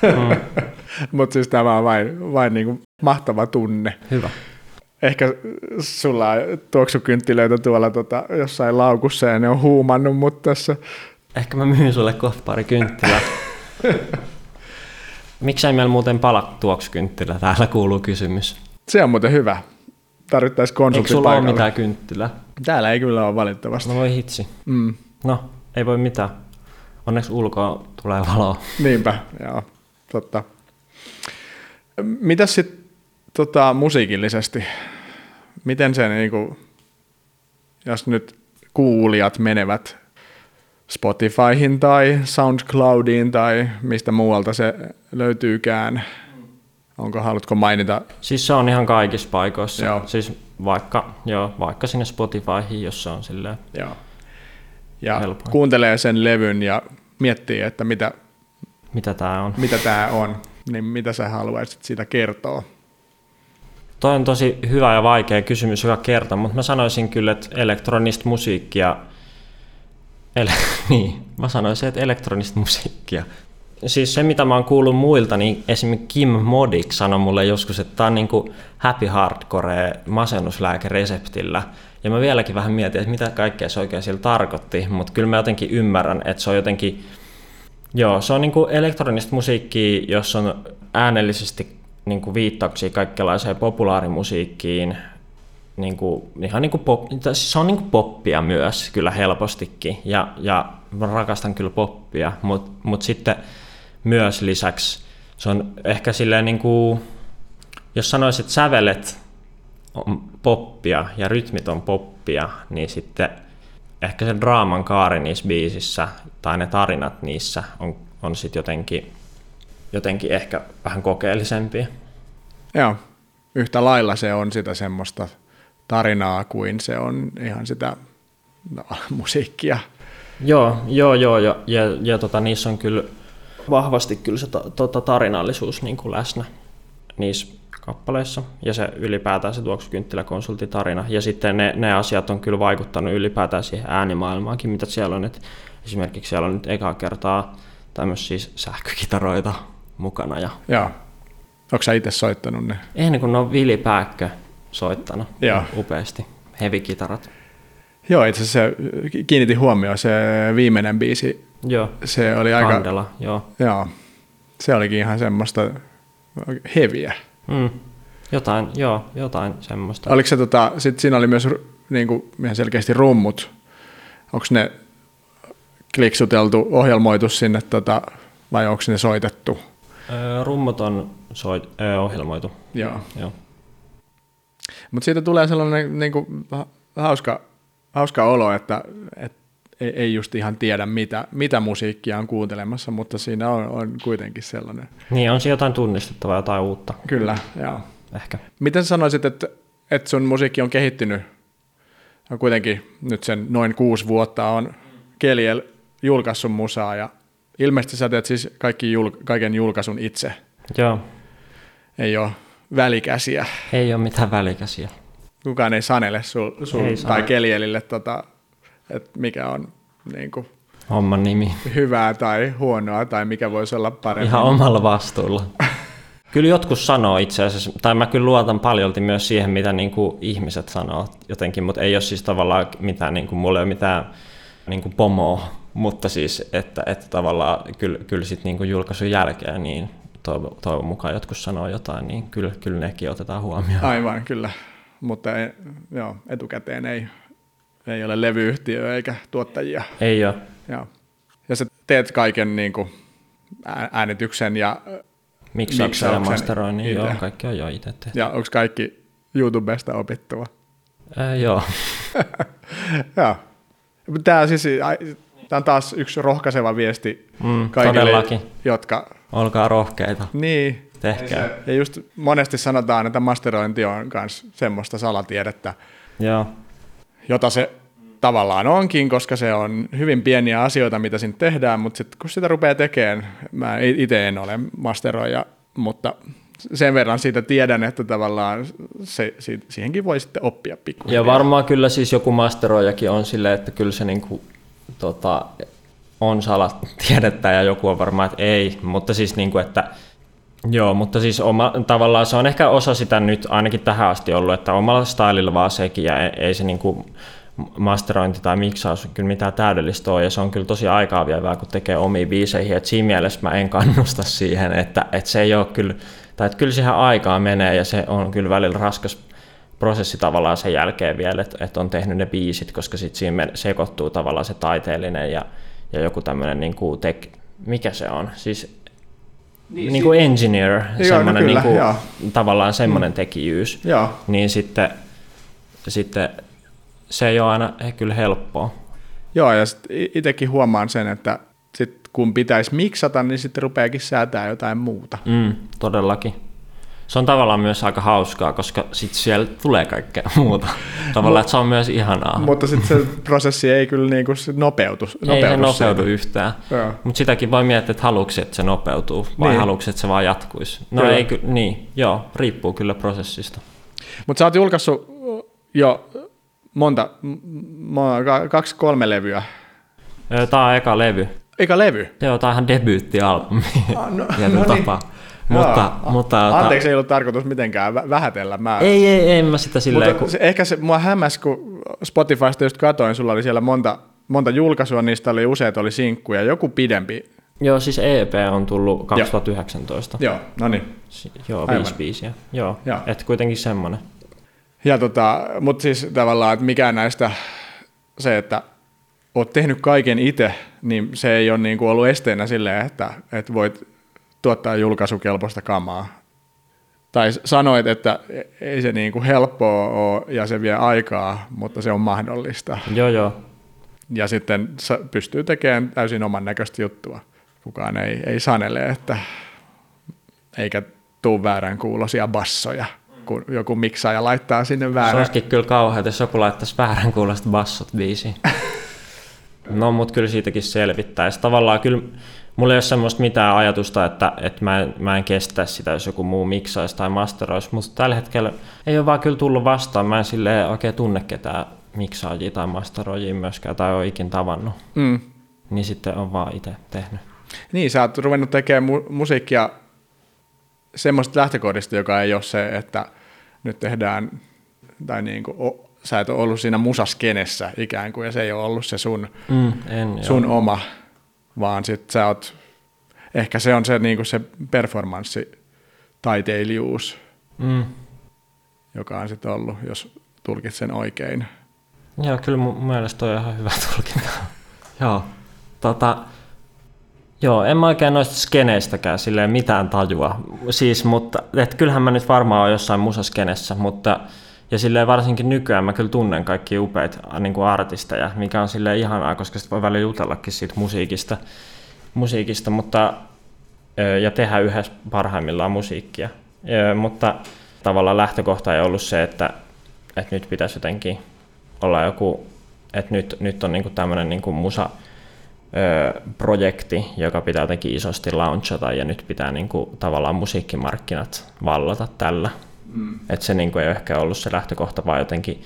Mm. Mutta siis tämä on vain, vain niin kuin mahtava tunne. Hyvä. Ehkä sulla on tuoksukynttilöitä tuolla tota, jossain laukussa ja ne on huumannut mut tässä. Ehkä mä myyn sulle kohta pari kynttilää. Miksei meillä muuten pala tuoksukynttilä? Täällä kuuluu kysymys. Se on muuten hyvä. Tarvittaisiin konsultti Eikö sulla ole mitään kynttilää? Täällä ei kyllä ole valitettavasti. No voi hitsi. Mm. No, ei voi mitään. Onneksi ulkoa tulee valoa. Niinpä, joo. Totta. Mitä sitten tota, musiikillisesti? Miten se, niinku, jos nyt kuulijat menevät Spotifyhin tai SoundCloudiin tai mistä muualta se löytyykään, onko, haluatko mainita? Siis se on ihan kaikissa paikoissa. Joo. Siis vaikka, joo, vaikka sinne Spotifyhin, jossa on silleen joo. Ja helpoin. kuuntelee sen levyn ja miettii, että mitä, mitä tämä on. Mitä tämä on niin mitä sä haluaisit siitä kertoa? Toi on tosi hyvä ja vaikea kysymys joka kerta, mutta mä sanoisin kyllä, että elektronista musiikkia, ele, niin, mä sanoisin, että elektronista musiikkia. Siis se, mitä mä oon kuullut muilta, niin esimerkiksi Kim Modik sanoi mulle joskus, että tää on niinku happy hardcore masennuslääkereseptillä. Ja mä vieläkin vähän mietin, että mitä kaikkea se oikein sillä tarkoitti, mutta kyllä mä jotenkin ymmärrän, että se on jotenkin Joo, se on niin kuin elektronista musiikkia, jossa on äänellisesti niin kuin viittauksia kaikenlaiseen populaarimusiikkiin, niin kuin, ihan niin kuin pop, siis se on niin kuin poppia myös kyllä helpostikin, ja, ja rakastan kyllä poppia, mutta mut sitten myös lisäksi se on ehkä silleen niin kuin, jos sanoisit sävelet on poppia ja rytmit on poppia, niin sitten ehkä se draaman kaari niissä biisissä tai ne tarinat niissä on, on sitten jotenkin, jotenkin ehkä vähän kokeellisempia. Joo, yhtä lailla se on sitä semmoista tarinaa kuin se on ihan sitä no, musiikkia. Joo, joo, joo ja, ja, ja tota, niissä on kyllä vahvasti kyllä se ta, tota, tarinallisuus niin kuin läsnä niissä kappaleissa ja se ylipäätään se tuoksukynttiläkonsulttitarina. Ja sitten ne, ne asiat on kyllä vaikuttanut ylipäätään siihen äänimaailmaankin, mitä siellä on. Et esimerkiksi siellä on nyt eka kertaa tämmöisiä sähkökitaroita mukana. Ja... Joo. Onko sä itse soittanut ne? Ei niin kun ne on Vili Pääkkö soittanut Joo. upeasti. Hevikitarat. Joo, itse asiassa kiinnitin huomioon se viimeinen biisi. Joo. Se oli aika... Kandela, joo. Joo. Se olikin ihan semmoista heviä. Mm. Jotain, joo, jotain semmoista. Oliko se tota, sit siinä oli myös niin kuin, ihan selkeästi rummut. Onko ne kliksuteltu, ohjelmoitu sinne tota, vai onko ne soitettu? Rummut on soit, ohjelmoitu. Joo. Joo. Mutta siitä tulee sellainen niin kuin, hauska, hauska olo, että, että ei, ei just ihan tiedä, mitä, mitä musiikkia on kuuntelemassa, mutta siinä on, on kuitenkin sellainen. Niin, on siinä jotain tunnistettavaa, jotain uutta. Kyllä, joo. Ehkä. Miten sanoisit, että, että sun musiikki on kehittynyt? On kuitenkin nyt sen noin kuusi vuotta on Keliel julkaissut musaa ja ilmeisesti sä teet siis kaikki jul, kaiken julkaisun itse. Joo. Ei ole välikäsiä. Ei ole mitään välikäsiä. Kukaan ei sanele sul, sul Ei tai sane. Kelielille, tota, että mikä on niin kuin, Homman nimi. hyvää tai huonoa tai mikä voisi olla parempi. Ihan omalla vastuulla. Kyllä jotkut sanoo itse asiassa, tai mä kyllä luotan paljolti myös siihen, mitä niin kuin ihmiset sanoo jotenkin, mutta ei ole siis tavallaan mitään, niin kuin, mulla ei ole mitään niin kuin pomoa, mutta siis, että, että tavallaan kyllä, kyllä sit niin kuin julkaisun jälkeen, niin toivon, toivon mukaan jotkut sanoo jotain, niin kyllä, kyllä nekin otetaan huomioon. Aivan, kyllä. Mutta ei, joo, etukäteen ei, ei ole levyyhtiö eikä tuottajia. Ei ole. Joo. Ja sä teet kaiken niin kuin ää- äänityksen ja, Miksauksen ja masteroinnin, itse. joo, kaikki on jo itse tehty. ja onko kaikki YouTubesta opittua? Ää, joo. Joo. Tämä, siis, tämä on taas yksi rohkaiseva viesti Mm, kaikille, todellakin. jotka... Olkaa rohkeita. Niin, Tehkää. ja just monesti sanotaan, että masterointi on myös semmoista salatiedettä, Joo. jota se tavallaan onkin, koska se on hyvin pieniä asioita, mitä siinä tehdään, mutta sitten kun sitä rupeaa tekemään, mä itse en ole masteroija, mutta sen verran siitä tiedän, että tavallaan se, si- siihenkin voi sitten oppia pikkuhiljaa. Ja varmaan kyllä siis joku masteroijakin on silleen, että kyllä se niinku, tota, on salatiedettä ja joku on varmaan, että ei, mutta siis niinku, että Joo, mutta siis oma, tavallaan se on ehkä osa sitä nyt ainakin tähän asti ollut, että omalla stylilla vaan sekin ja ei, ei se niinku masterointi tai miksaus kyllä mitään täydellistä ole. Ja se on kyllä tosi aikaa vievää, kun tekee omiin biiseihin, että siinä mielessä mä en kannusta siihen, että, että se ei ole kyllä, tai että kyllä siihen aikaa menee ja se on kyllä välillä raskas prosessi tavallaan sen jälkeen vielä, että, että on tehnyt ne biisit, koska sitten siinä sekoittuu tavallaan se taiteellinen ja, ja joku tämmöinen niin kuin tek, mikä se on, siis niin, niin kuin engineer, no semmoinen kyllä, niin kuin, joo. tavallaan semmoinen tekijyys, Joo, niin sitten, sitten se ei ole aina eh, kyllä helppoa. Joo ja itsekin huomaan sen, että sit kun pitäisi miksata, niin sitten rupeakin säätää jotain muuta. Mm, todellakin. Se on tavallaan myös aika hauskaa, koska sitten siellä tulee kaikkea muuta. Tavallaan, että se on myös ihanaa. Mutta sitten se prosessi ei kyllä niinku sit nopeutu. ei se nopeudu siitä. yhtään. Mutta sitäkin voi miettiä, että haluatko, että se nopeutuu vai Niin. niin. haluatko, että se vaan jatkuisi. No Kyllä. ei ky- niin, joo, riippuu kyllä prosessista. Mutta sä oot julkaissut jo monta, kaksi kolme levyä. Tämä on eka levy. Eikä levy. Joo, tämä on ihan debyyttialbumi Ah, no, no niin. Mutta, Joo. mutta Anteeksi, ei ollut tarkoitus mitenkään vä- vähätellä. Mä, ei, ei, ei, mä sitä silleen, mutta kun... se, ehkä se mua hämmäs, kun Spotifysta just katoin, sulla oli siellä monta, monta julkaisua, niistä oli useat oli sinkkuja, joku pidempi. Joo, siis EP on tullut 2019. Joo, no niin. Si- Joo, Aivan. viisi biisiä. Joo, Joo. että kuitenkin semmoinen. Ja tota, mutta siis tavallaan, että mikään näistä, se, että oot tehnyt kaiken itse, niin se ei ole niinku ollut esteenä silleen, että, että voit tuottaa julkaisukelpoista kamaa. Tai sanoit, että ei se niinku helppoa ole ja se vie aikaa, mutta se on mahdollista. Joo, joo. Ja sitten pystyy tekemään täysin oman näköistä juttua. Kukaan ei, ei sanele, että eikä tuu väärän kuulosia bassoja, kun joku miksaaja laittaa sinne Se väärän. olisikin kyllä kauheaa, jos joku laittaisi väärän kuulosta bassot biisiin. No, mutta kyllä siitäkin selvittäisi. Tavallaan kyllä mulla ei ole semmoista mitään ajatusta, että, että mä, en, mä en kestä sitä, jos joku muu miksaisi tai masteroisi, mutta tällä hetkellä ei ole vaan kyllä tullut vastaan. Mä en silleen oikein tunne ketään miksaajia tai masteroijia myöskään tai ole ikin tavannut. Mm. Niin sitten on vaan itse tehnyt. Niin, sä oot ruvennut tekemään mu- musiikkia semmoista lähtökohdista, joka ei ole se, että nyt tehdään, tai niin kuin, o, sä et ole ollut siinä musaskenessä ikään kuin, ja se ei ole ollut se sun, Mm, en, sun joo. oma, vaan sit sä oot, ehkä se on se, niin se performanssi taiteilijuus, Mm. joka on sitten ollut, jos tulkitsen oikein. Joo, kyllä mun mielestä toi on ihan hyvä tulkinta. joo, tota, joo, en mä oikein noista skeneistäkään silleen mitään tajua. Siis, mutta et kyllähän mä nyt varmaan oon jossain musaskenessä, mutta ja silleen varsinkin nykyään mä kyllä tunnen kaikki upeita niin kuin artisteja, mikä on silleen ihanaa, koska sit voi välillä jutellakin siitä musiikista, musiikista mutta, ja tehdä yhdessä parhaimmillaan musiikkia. Ö, mutta tavallaan lähtökohta ei ollut se, että, että nyt pitäisi jotenkin olla joku, että nyt, nyt on niinku tämmöinen niinku musa, projekti, joka pitää jotenkin isosti launchata ja nyt pitää niinku tavallaan musiikkimarkkinat vallata tällä. Mm. Että se niinku ei ole ehkä ollut se lähtökohta, vaan jotenkin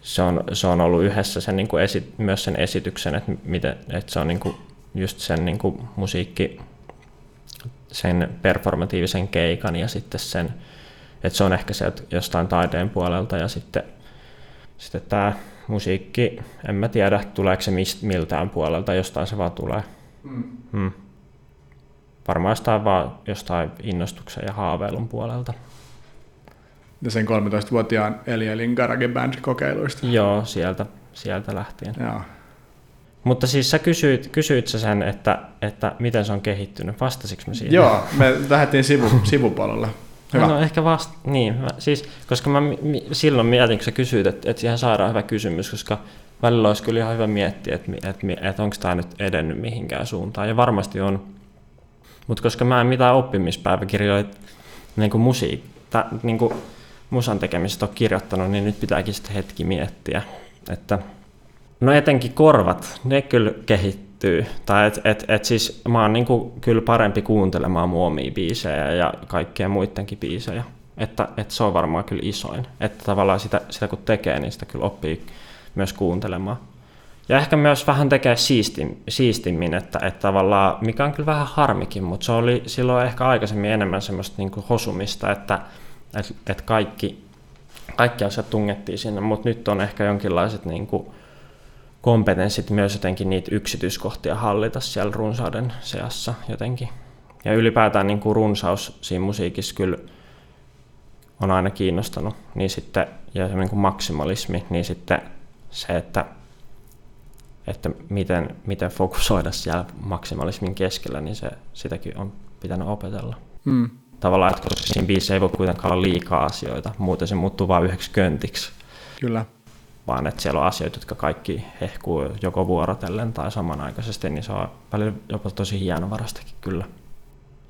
se on, se on ollut yhdessä sen niinku esi, myös sen esityksen, että, miten, että se on niinku just sen niinku musiikki, sen performatiivisen keikan ja sitten sen, että se on ehkä se jostain taiteen puolelta ja sitten, sitten tämä musiikki, en mä tiedä tuleeko se mist, miltään puolelta, jostain se vaan tulee. Mm. Mm. Varmaan jostain vaan jostain innostuksen ja haaveilun puolelta. Ja sen 13-vuotiaan Elielin Garage Band-kokeiluista. Joo, sieltä, sieltä lähtien. Joo. Mutta siis sä kysyit, kysyit sä sen, että, että miten se on kehittynyt. Vastasiko mä siihen? Joo, me lähdettiin sivu, sivupolulle. Hyvä. No ehkä vasta, niin, mä, siis, koska mä mi, silloin mietin, kun sä kysyit, että, että siihen saadaan hyvä kysymys, koska välillä olisi kyllä ihan hyvä miettiä, että, että, että, että onko tämä nyt edennyt mihinkään suuntaan, ja varmasti on. Mutta koska mä en mitään oppimispäiväkirjoja niin kuin musiik, tä, niin kuin musan tekemisestä ole kirjoittanut, niin nyt pitääkin sitten hetki miettiä, että no etenkin korvat, ne kyllä kehittyy. Tai et, et, et siis mä oon niinku kyllä parempi kuuntelemaan muomia biisejä ja kaikkea muidenkin biisejä. Että, että se on varmaan kyllä isoin. Että tavallaan sitä, sitä kun tekee, niin sitä kyllä oppii myös kuuntelemaan. Ja ehkä myös vähän tekee siistim, siistimmin, että, että tavallaan, mikä on kyllä vähän harmikin, mutta se oli silloin ehkä aikaisemmin enemmän semmoista niin hosumista, että, että, kaikki, kaikki asiat tungettiin sinne, mutta nyt on ehkä jonkinlaiset niin kuin, kompetenssit myös jotenkin niitä yksityiskohtia hallita siellä runsauden seassa jotenkin. Ja ylipäätään niin kuin runsaus siinä musiikissa kyllä on aina kiinnostanut. Niin sitten, ja se niin kuin maksimalismi, niin sitten se, että, että miten, miten fokusoida siellä maksimalismin keskellä, niin se, sitäkin on pitänyt opetella. Mm. Tavallaan, että koska siinä biisissä ei voi kuitenkaan olla liikaa asioita, muuten se muuttuu vain yhdeksi köntiksi. Kyllä vaan että siellä on asioita, jotka kaikki hehkuu joko vuorotellen tai samanaikaisesti, niin se on välillä jopa tosi hienovarastakin kyllä.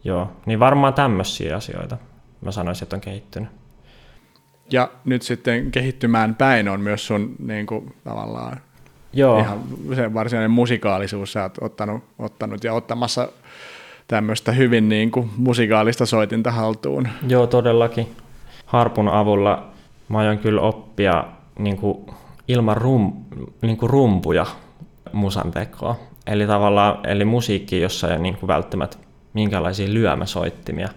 Joo, niin varmaan tämmöisiä asioita mä sanoisin, että on kehittynyt. Ja nyt sitten kehittymään päin on myös sun niin kuin, tavallaan Joo. ihan se varsinainen musikaalisuus, sä oot ottanut, ottanut ja ottamassa tämmöistä hyvin niin kuin, musikaalista soitinta haltuun. Joo, todellakin. Harpun avulla mä aion kyllä oppia niin kuin ilman rum, niin kuin rumpuja musan tekoa. Eli tavallaan eli musiikki, jossa ei ole niin kuin välttämättä minkälaisia lyömäsoittimia.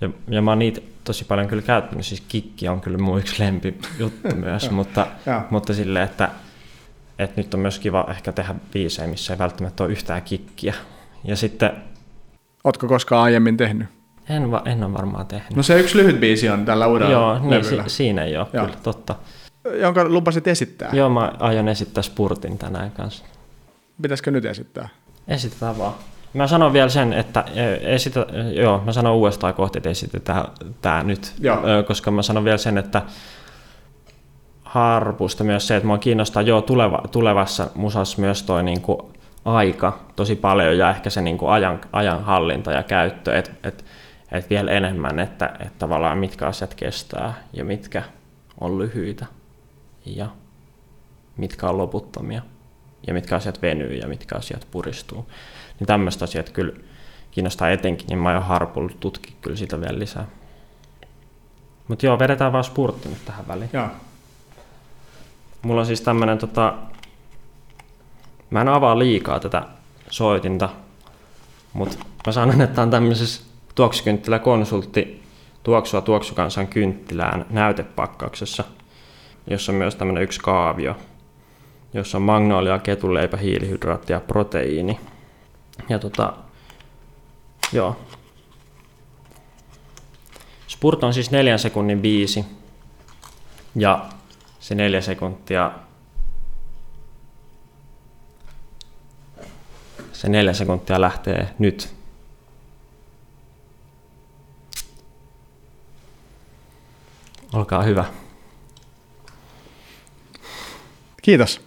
Ja, ja mä oon niitä tosi paljon kyllä käyttänyt, siis kikki on kyllä mun yksi juttu myös, mutta, mutta silleen, että, että nyt on myös kiva ehkä tehdä biisejä, missä ei välttämättä ole yhtään kikkiä. Ja sitten... Ootko koskaan aiemmin tehnyt? En, va, en ole varmaan tehnyt. No se yksi lyhyt biisi on tällä uudella Joo, niin, si, siinä ei ole, Joo. kyllä, totta jonka lupasit esittää. Joo, mä aion esittää spurtin tänään kanssa. Pitäisikö nyt esittää? Esitetään vaan. Mä sanon vielä sen, että e, esitä, joo, mä sanon uudestaan kohti, että esitetään tämä nyt, joo. koska mä sanon vielä sen, että harpusta myös se, että mua kiinnostaa jo tuleva, tulevassa musassa myös toi niinku aika tosi paljon ja ehkä se niinku ajan, ajan hallinta ja käyttö, että et, et vielä enemmän, että et tavallaan mitkä asiat kestää ja mitkä on lyhyitä ja mitkä on loputtomia ja mitkä asiat venyy ja mitkä asiat puristuu. Niin tämmöistä asiat kyllä kiinnostaa etenkin, niin mä oon harpulla tutki kyllä sitä vielä lisää. Mutta joo, vedetään vaan spurtti nyt tähän väliin. Joo. Mulla on siis tämmönen tota... Mä en avaa liikaa tätä soitinta, mutta mä sanon, että on tämmöisessä tuoksukynttilä konsultti tuoksua tuoksukansan kynttilään näytepakkauksessa – jossa on myös tämmöinen yksi kaavio, jossa on magnolia, ketuleipä, hiilihydraatti ja proteiini. Ja tota, joo. Spurt on siis neljän sekunnin biisi. Ja se neljä sekuntia se neljä sekuntia lähtee nyt. Olkaa hyvä. Kiitos.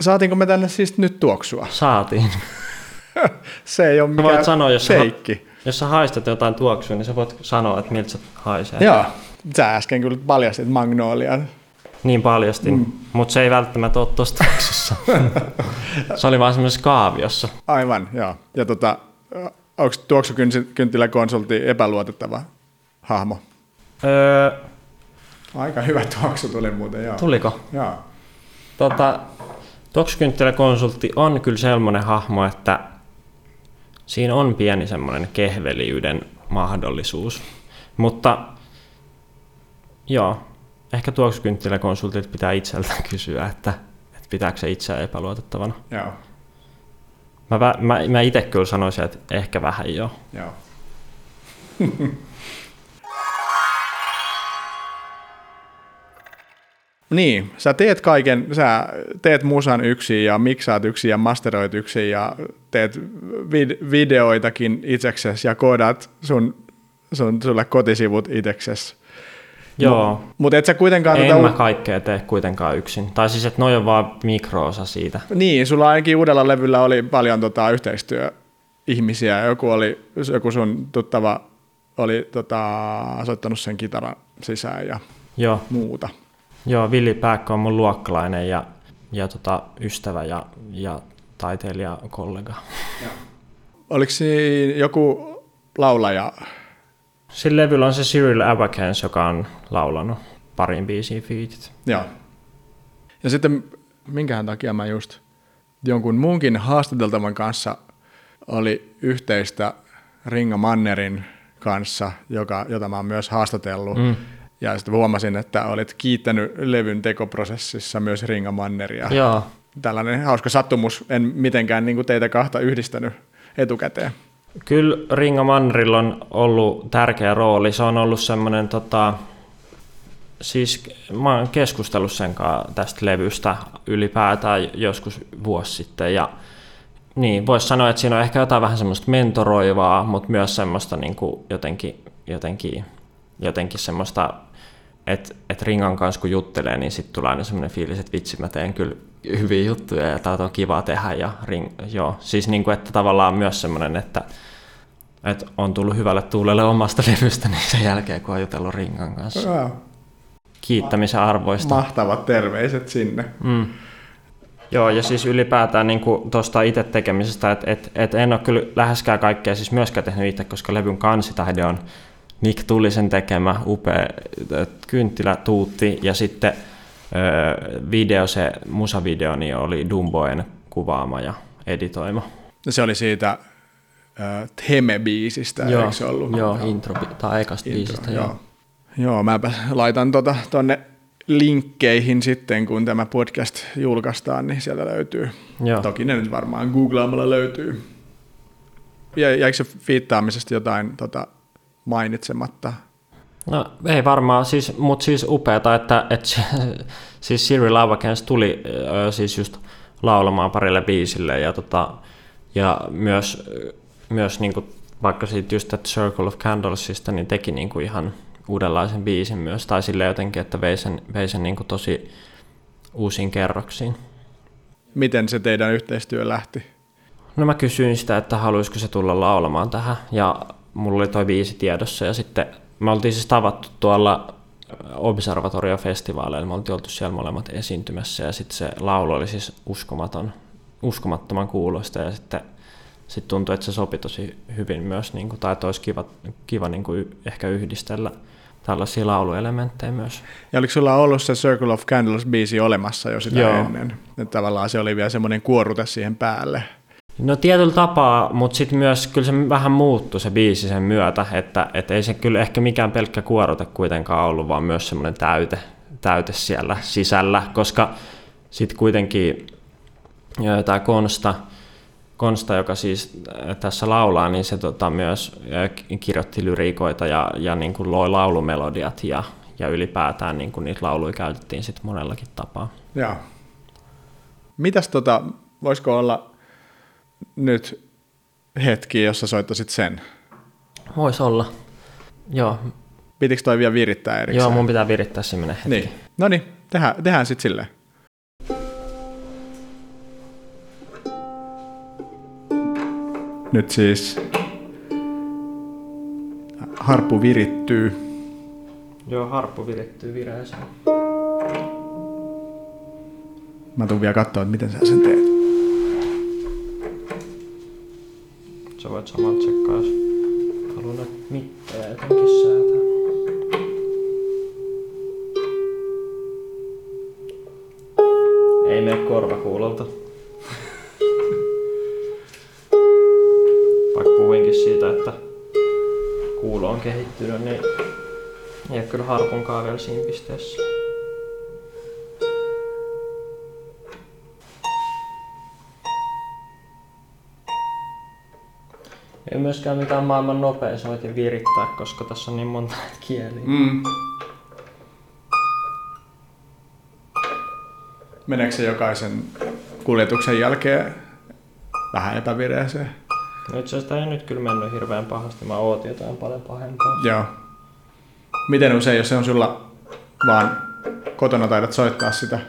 Saatiinko me tänne siis nyt tuoksua? Saatiin. Se ei ole mikään voit sanoa, jos sä- feikki. Jos sä haistat jotain tuoksua, niin sä voit sanoa, että miltä se haisee. Joo. Sä äsken kyllä paljastit Magnolian. Niin paljastin, mm. mutta se ei välttämättä ole tuossa tuoksussa. se oli vaan semmoisessa kaaviossa. Aivan, joo. Ja tota, onko tuoksukynttiläkonsultti epäluotettava hahmo? Öö, Aika hyvä tuoksu tuli muuten, joo. tuliko? Joo. Tota, Tuoksukynttiläkonsultti on kyllä semmoinen hahmo, että siinä on pieni semmoinen kehveliyden mahdollisuus. Mutta joo, ehkä tuoksukynttiläkonsultit pitää itseltään kysyä, että, että pitääkö se itseään epäluotettavana. Joo. Mä, mä, mä itse kyllä sanoisin, että ehkä vähän joo. Joo. niin, sä teet kaiken, sä teet musan yksin ja miksaat yksin ja masteroit yksin ja teet vid- videoitakin itseksesi ja koodaat sun, sun, sulle kotisivut itseksesi. Joo, Mutta et sä kuitenkaan... en tota mä kaikkea tee kuitenkaan yksin. Tai siis, että noi on vaan mikroosa siitä. Niin, sulla ainakin uudella levyllä oli paljon tota, yhteistyöihmisiä. Joku, oli, joku sun tuttava oli tota, soittanut sen kitaran sisään ja Joo, muuta. Joo, Villi Pääkkö on mun luokkalainen ja, ja tota, ystävä ja, ja taiteilija kollega. Oliko siinä joku laulaja? Sillä levyllä on se Cyril Abakans, joka on laulanut parin biisiin fiitit. Joo. Ja sitten minkähän takia mä just jonkun muunkin haastateltavan kanssa oli yhteistä Ringa Mannerin kanssa, joka, jota mä oon myös haastatellut. Mm. Ja sitten huomasin, että olit kiittänyt levyn tekoprosessissa myös Ringa Manneria. Joo, Tällainen hauska sattumus, en mitenkään niin kuin teitä kahta yhdistänyt etukäteen. Kyllä Ringo Mannerilla on ollut tärkeä rooli. Se on ollut semmoinen, tota, siis mä oon keskustellut sen kanssa tästä levystä ylipäätään joskus vuosi sitten ja niin, voisi sanoa, että siinä on ehkä jotain vähän semmoista mentoroivaa, mutta myös semmoista niin kuin jotenkin, jotenkin, jotenkin semmoista, että, että Ringan kanssa kun juttelee, niin sitten tulee aina semmoinen fiilis, että vitsi, mä teen kyllä hyviä juttuja ja tää on kiva tehdä. Ja ring, joo, siis niin kuin, että tavallaan myös semmoinen, että, että on tullut hyvälle tuulelle omasta levystä niin sen jälkeen, kun on jutellut Ringan kanssa. Joo. Kiittämisen arvoista. Mahtavat terveiset sinne. Mm. Joo, ja siis ylipäätään niin tuosta itse tekemisestä, että et, et en ole kyllä läheskään kaikkea siis myöskään tehnyt itse, koska levyn kansitaide on Nick Tullisen tekemä upea kynttilä tuutti, ja sitten video, se musavideo, niin oli Dumboen kuvaama ja editoima. Se oli siitä äh, Theme-biisistä, eikö se ollut? Joo, intro, tai ekasta Intro, biisistä, joo. joo. Joo, mäpä laitan tota, tonne linkkeihin sitten, kun tämä podcast julkaistaan, niin sieltä löytyy. Joo. Toki ne nyt varmaan googlaamalla löytyy. Ja jäikö se fiittaamisesta jotain tota, mainitsematta? No ei varmaan, siis, mutta siis upeata, että, että siis Cyril Avakens tuli siis just laulamaan parille biisille ja, tota, ja myös, myös niinku, vaikka siitä just että Circle of Candlesista, niin teki niinku ihan uudenlaisen biisin myös, tai sille jotenkin, että vei sen, vei sen niinku tosi uusiin kerroksiin. Miten se teidän yhteistyö lähti? No mä kysyin sitä, että haluaisiko se tulla laulamaan tähän, ja mulla oli toi biisi tiedossa, ja sitten me oltiin siis tavattu tuolla Observatorio-festivaaleilla, me oltiin oltu siellä molemmat esiintymässä, ja sitten se laulu oli siis uskomaton, uskomattoman kuuloista, ja sitten sit tuntui, että se sopi tosi hyvin myös, niin kuin, tai että olisi kiva, kiva niin kuin, ehkä yhdistellä tällaisia lauluelementtejä myös. Ja oliko sulla ollut se Circle of Candles-biisi olemassa jo sitä Joo. ennen? Että tavallaan se oli vielä semmoinen kuorute siihen päälle. No tietyllä tapaa, mutta sitten myös kyllä se vähän muuttui se biisi sen myötä, että et ei se kyllä ehkä mikään pelkkä kuorote kuitenkaan ollut, vaan myös semmoinen täyte, täyte siellä sisällä, koska sitten kuitenkin tämä Konsta Konsta, joka siis tässä laulaa, niin se tota, myös kirjoitti lyriikoita ja, ja niin kuin loi laulumelodiat ja, ja ylipäätään niin kuin niitä lauluja käytettiin sitten monellakin tapaa. Joo. Mitäs tota, voisiko olla nyt hetki, jossa soittasit sen? Voisi olla. Joo. Pitikö toi vielä virittää erikseen? Joo, mun pitää virittää semmoinen hetki. Niin. No niin, tehdään, tehdään sitten silleen. Nyt siis harppu virittyy. Joo, harppu virittyy vireeseen. Mä tuun vielä katsoa, että miten sä sen teet. Sä voit samalla tsekkaa, jos haluat mittoja jotenkin säätää. Ei mene korvakuulolta. Vaikka puhuinkin siitä, että kuulo on kehittynyt, niin ei ole kyllä harpunkaan vielä siinä pisteessä. Ei myöskään mitään maailman nopein soitin virittää, koska tässä on niin monta kieliä. Mm. Meneekö se jokaisen kuljetuksen jälkeen vähän epävireeseen? No itse asiassa ei nyt kyllä mennyt hirveän pahasti. Mä ootin jotain paljon pahempaa. Joo. Miten usein, jos se on sulla vaan kotona taidat soittaa sitä,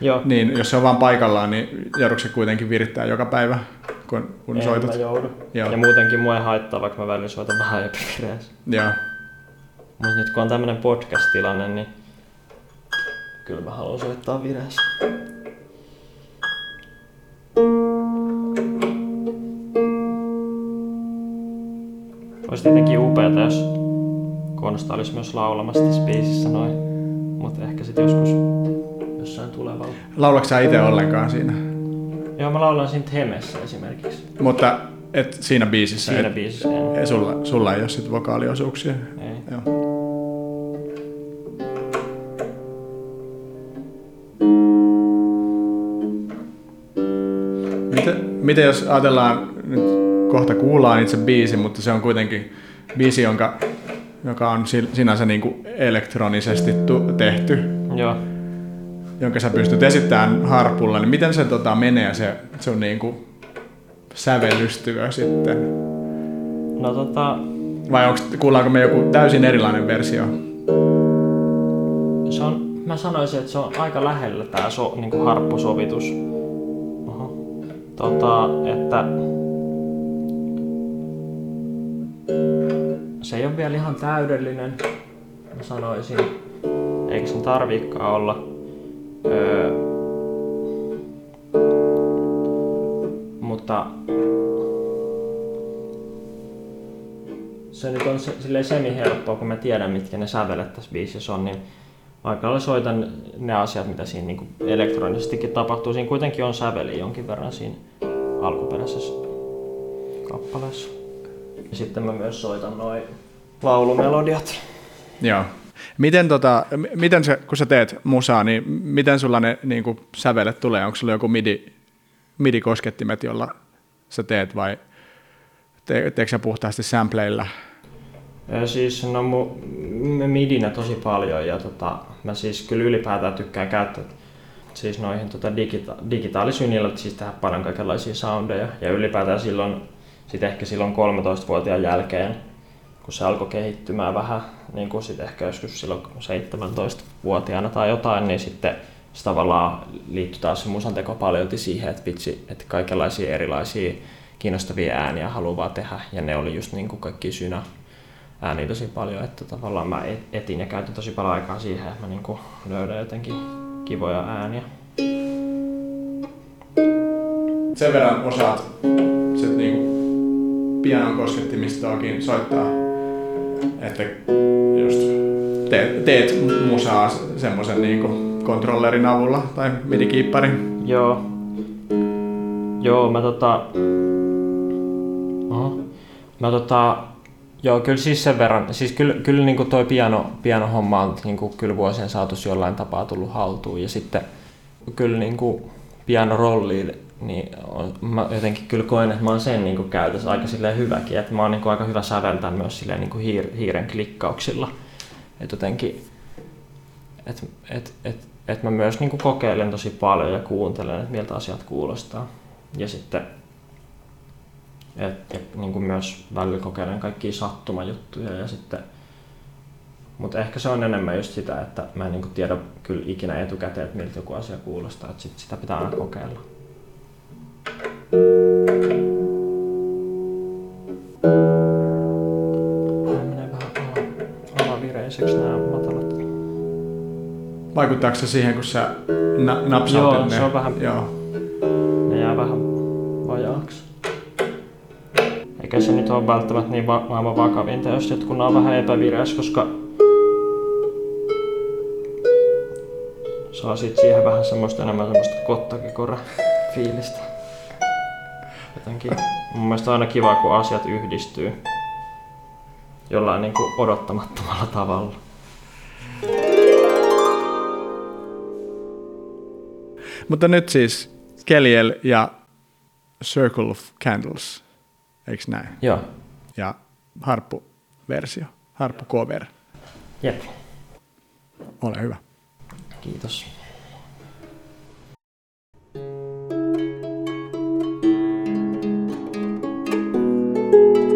Joo. niin jos se on vaan paikallaan, niin joudutko se kuitenkin virittää joka päivä, kun, kun en soitat? mä joudu. Joo. Ja muutenkin mua ei haittaa, vaikka mä välillä soitan vähän epävireessä. Joo. Mutta nyt kun on tämmönen podcast-tilanne, niin kyllä mä haluan soittaa vireessä. Olisi tietenkin upeata, jos Konsta olisi myös laulamassa tässä biisissä noin. Mutta ehkä sitten joskus jossain tulevalla. Laulatko sä itse ollenkaan siinä? Joo, mä laulan siinä Temessä esimerkiksi. Mutta et siinä biisissä, Siinä et, biisissä ei, sulla, sulla ei ole sit vokaaliosuuksia. Ei. Joo. Miten, miten jos ajatellaan, nyt kohta kuullaan itse biisi, mutta se on kuitenkin biisi, jonka, joka on sinänsä niin kuin elektronisesti tu- tehty, Joo. Jonka sä pystyt esittämään harpulla, niin miten se tota, menee se sun niin kuin sävellystyö sitten? No tota, Vai onko, kuullaanko me joku täysin erilainen versio? se on, mä sanoisin, että se on aika lähellä tää so, niinku harppusovitus. Oho. Tota, että se ei ole vielä ihan täydellinen, mä sanoisin. Eikä sen tarviikaan olla. Öö, mutta se nyt on silleen semi-helppoa, kun mä tiedän, mitkä ne sävelet tässä biisissä on, niin lailla soitan ne asiat, mitä siinä niin elektronisestikin tapahtuu. Siinä kuitenkin on säveli jonkin verran siinä alkuperäisessä kappaleessa. Ja sitten mä myös soitan noin laulumelodiat. Joo. Miten, tota, miten se, kun sä teet musaa, niin miten sulla ne niin kuin sävelet tulee? Onko sulla joku MIDI, MIDI-koskettimet, jolla sä teet vai te, teetkö sä puhtaasti sampleilla? Siis no mu, midinä tosi paljon ja tota, mä siis kyllä ylipäätään tykkään käyttää siis noihin tota digita- digitaalisynillä siis tehdä paljon kaikenlaisia soundeja ja ylipäätään silloin, sit ehkä silloin 13-vuotiaan jälkeen, kun se alkoi kehittymään vähän, niin kuin sit ehkä joskus silloin 17-vuotiaana tai jotain, niin sitten se tavallaan liittyi taas se musanteko paljolti siihen, että vitsi, että kaikenlaisia erilaisia kiinnostavia ääniä haluaa tehdä ja ne oli just niin kuin kaikki synä ääniä tosi paljon, että tavallaan mä et- etin ja käytin tosi paljon aikaa siihen, että mä niin kuin löydän jotenkin kivoja ääniä. Sen verran osaat sit niinku pianon koskettimistaakin soittaa, että just teet, teet musaa semmoisen niinku kontrollerin avulla tai midi-kiipparin. Joo. Joo, mä tota... Oho. Mä tota... Joo, kyllä siis sen verran, siis kyllä, kyllä niin kuin toi piano, pianohomma on niin kuin kyllä vuosien saatossa jollain tapaa tullut haltuun ja sitten kyllä niin kuin pianorolliin niin on, mä jotenkin kyllä koen, että mä oon sen niin kuin käytössä aika silleen hyväkin, että mä oon niin kuin aika hyvä säveltää myös silleen niin kuin hiir, hiiren klikkauksilla. Että jotenkin, että et, et, et mä myös niin kuin kokeilen tosi paljon ja kuuntelen, että miltä asiat kuulostaa. Ja sitten et, et, niin kuin myös välillä kokeilen kaikkia sattumajuttuja ja sitten mutta ehkä se on enemmän just sitä, että mä en niin tiedä kyllä ikinä etukäteen, että miltä joku asia kuulostaa, että sit sitä pitää aina kokeilla. Alavireiseksi nämä matalat. Vaikuttaako se siihen, kun sä na- napsautat Joo, ne? se on vähän- Joo. Ne jää vähän vajaaksi. Eikä se nyt ole välttämättä niin va- maailman vakavinta, jos jotkut on vähän epävireessä, koska saa sit siihen vähän semmoista enemmän semmoista kottakikora fiilistä. Jotenkin mun mielestä on aina kiva, kun asiat yhdistyy jollain niin kuin odottamattomalla tavalla. Mutta nyt siis Keliel ja Circle of Candles, eikö näin? Joo, Ja harppuversio, harppu cover. jep. Ole hyvä. Kiitos. you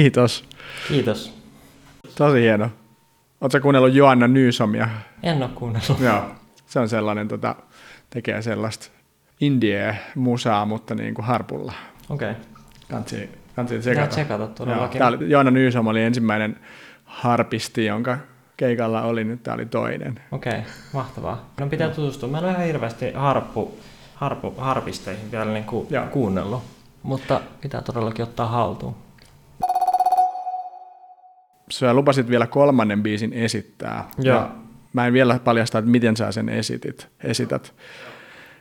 Kiitos. Kiitos. Tosi hieno. Oletko kuunnellut Joanna Nysomia? En ole kuunnellut. Joo. Se on sellainen, tota, tekee sellaista indie-musaa, mutta niin kuin harpulla. Okei. Okay. Kansi, kansi tsekata. tsekata todellakin. oli, Joanna Nysom oli ensimmäinen harpisti, jonka keikalla oli, nyt tämä oli toinen. Okei, okay, mahtavaa. No pitää tutustua. Mä en ole ihan hirveästi harppu, harppu, harpisteihin vielä niin kuin kuunnellut, mutta pitää todellakin ottaa haltuun. Sä lupasit vielä kolmannen biisin esittää. Joo. Ja mä en vielä paljasta, että miten sä sen esitit, esität.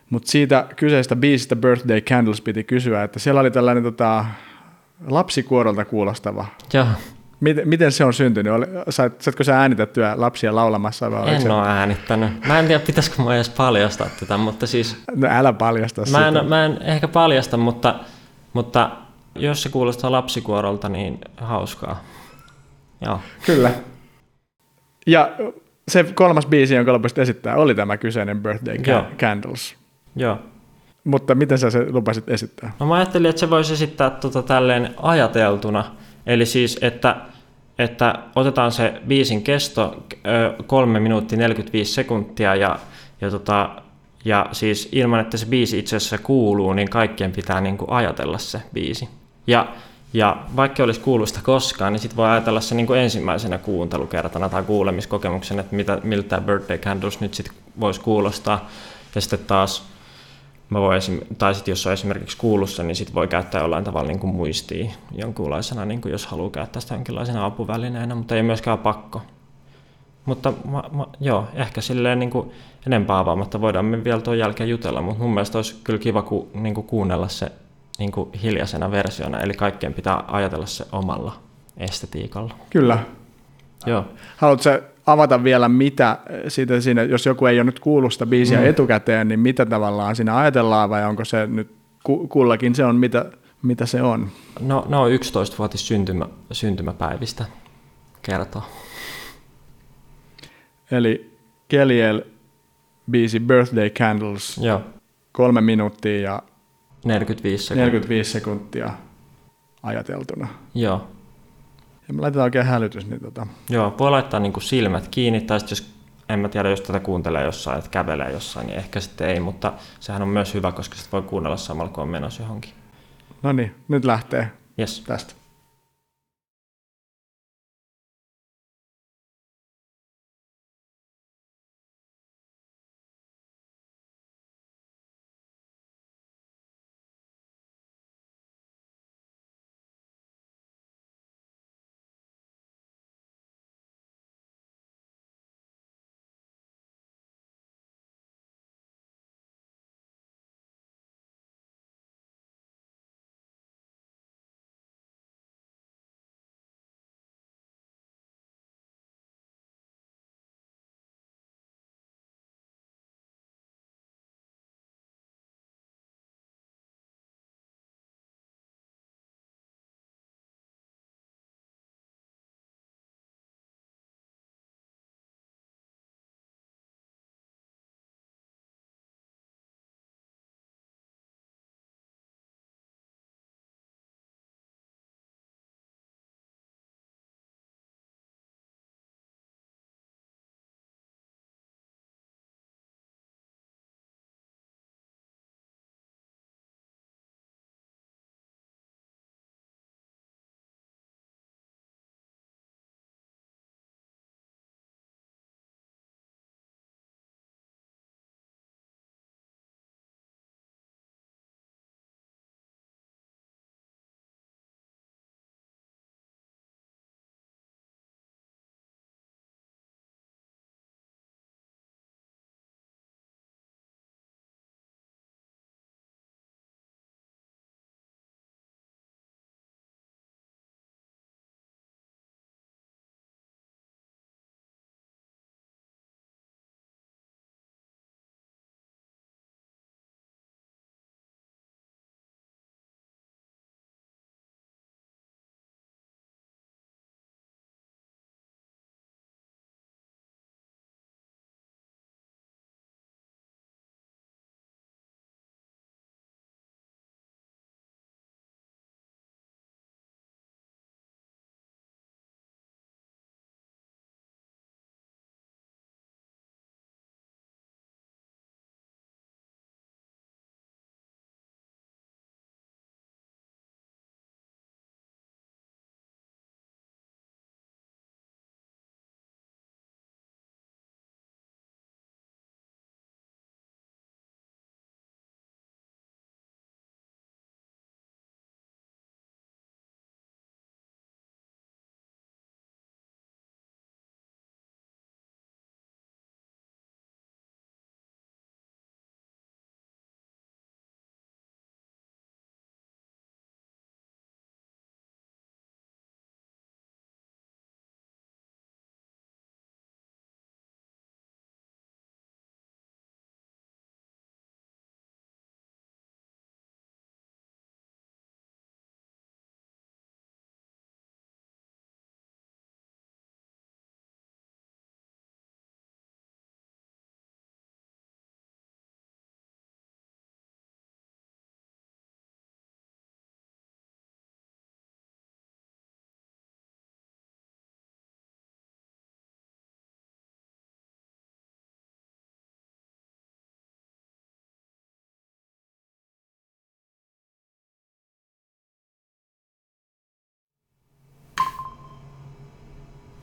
Mutta siitä kyseistä biisistä Birthday Candles piti kysyä, että siellä oli tällainen tota, lapsikuorolta kuulostava. Joo, Miten, miten se on syntynyt? Oli, sait, saatko sä äänitettyä lapsia laulamassa? Vai en se- ole äänittänyt. Mä en tiedä, pitäisikö mä edes paljastaa tätä, mutta siis No älä paljasta mä sitä. en, mä en ehkä paljasta, mutta, mutta jos se kuulostaa lapsikuorolta, niin hauskaa. Joo, Kyllä. Ja se kolmas biisi, jonka lopuksi esittää, oli tämä kyseinen Birthday Joo. Candles. joo. Mutta miten sä se lupasit esittää? No mä ajattelin, että se voisi esittää tota tälleen ajateltuna. Eli siis, että, että otetaan se biisin kesto ö, 3 minuuttia 45 sekuntia ja, ja, tota, ja siis ilman, että se biisi itse asiassa kuuluu, niin kaikkien pitää niin kuin ajatella se biisi. Ja, ja vaikka olisi kuullut sitä koskaan, niin sitten voi ajatella se niin kuin ensimmäisenä kuuntelukertana tai kuulemiskokemuksen, että mitä, miltä tämä Birthday Candles nyt sitten voisi kuulostaa. Ja sitten taas Mä voin esim, tai sitten jos on esimerkiksi kuullut sen, niin sit voi käyttää jollain tavalla niin kuin muistia jonkunlaisena, niin kuin jos haluaa käyttää sitä jonkinlaisena apuvälineenä, mutta ei myöskään pakko. Mutta mä, mä, joo, ehkä silleen niin kuin enempää avaamatta voidaan me vielä tuon jälkeen jutella, mutta mun mielestä olisi kyllä kiva ku, niin kuin kuunnella se niin kuin hiljaisena versiona, eli kaikkien pitää ajatella se omalla estetiikalla. Kyllä. Joo. Haluatko sä avata vielä, mitä siitä siinä, jos joku ei ole nyt kuullut sitä biisiä Mm. etukäteen, niin mitä tavallaan siinä ajatellaan, vai onko se nyt ku- kullakin se on, mitä, mitä se on? No, ne on 11-vuotis syntymä, syntymäpäivistä kertoo. Eli Keliel biisi Birthday Candles, Joo, kolme minuuttia ja 45 sekuntia. 45 sekuntia ajateltuna. Joo, Ja me laitetaan oikein hälytys, niin tota, Joo, voi laittaa niin kuin silmät kiinni, tai sitten jos, en mä tiedä, jos tätä kuuntelee jossain, että kävelee jossain, niin ehkä sitten ei, mutta sehän on myös hyvä, koska sitten voi kuunnella samalla, kun on menossa johonkin. no niin, nyt lähtee Yes. tästä.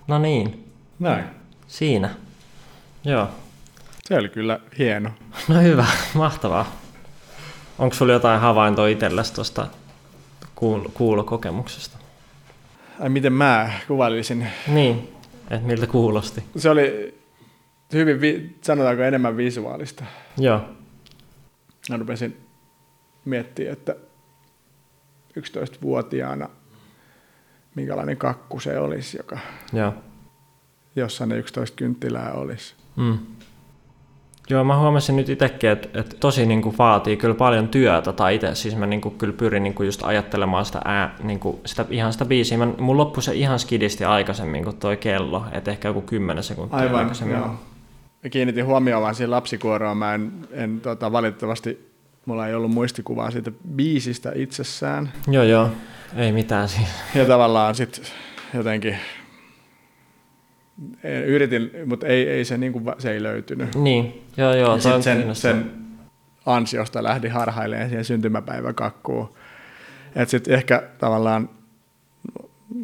No niin, Näin. siinä. Joo. Se oli kyllä hieno. No hyvä, mahtavaa. Onko sulla jotain havaintoa itsellesi tuosta kuul- kuulokokemuksesta? Ai miten mä kuvailisin? Niin, että miltä kuulosti. Se oli hyvin, vi- sanotaanko enemmän visuaalista. Joo, Mä rupesin miettimään, että 11-vuotiaana minkälainen kakku se olisi, joka joo. jossa ne 11 kynttilää olisi. Mm. Joo, mä huomasin nyt itsekin, että, että tosi niin kuin vaatii kyllä paljon työtä, tai itse siis mä niin kuin kyllä pyrin niin kuin just ajattelemaan sitä, ää, niin kuin sitä ihan sitä biisiä. Mä, mun loppui se ihan skidisti aikaisemmin kuin toi kello, että ehkä joku 10 sekuntia Aivan, aikaisemmin. joo. Mä kiinnitin huomioon vaan siihen lapsikuoroon. Mä en, en tota, valitettavasti, mulla ei ollut muistikuvaa siitä biisistä itsessään. joo, joo. Ei mitään siis. Ja tavallaan sitten jotenkin en- yritin, mutta ei, ei se, niin kuin, se ei löytynyt. Niin, joo, joo. ja sitten sen, sen ansiosta lähdin harhailemaan siihen syntymäpäiväkakkuun. Että sitten ehkä tavallaan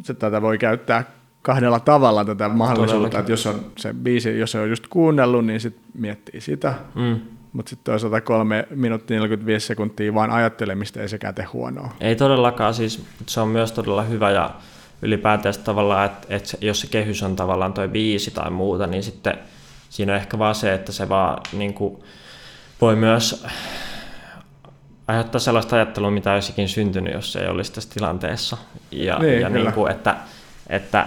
se, tätä voi käyttää kahdella tavalla tätä mahdollisuutta, että jos on se biisi, jos se on just kuunnellut, niin sitten miettii sitä. Mm. Mutta sitten toisaalta kolme minuuttia 45 sekuntia vaan ajattelemista ei sekään tee huonoa. Ei todellakaan, siis se on myös todella hyvä ja ylipäätään tavallaan, että, että jos se kehys on tavallaan toi biisi tai muuta, niin sitten siinä on ehkä vaan se, että se vaan niin kuin, voi myös aiheuttaa sellaista ajattelua, mitä olisikin syntynyt, jos se ei olisi tässä tilanteessa. Ja, Niin, ja kyllä. niin kuin, että, että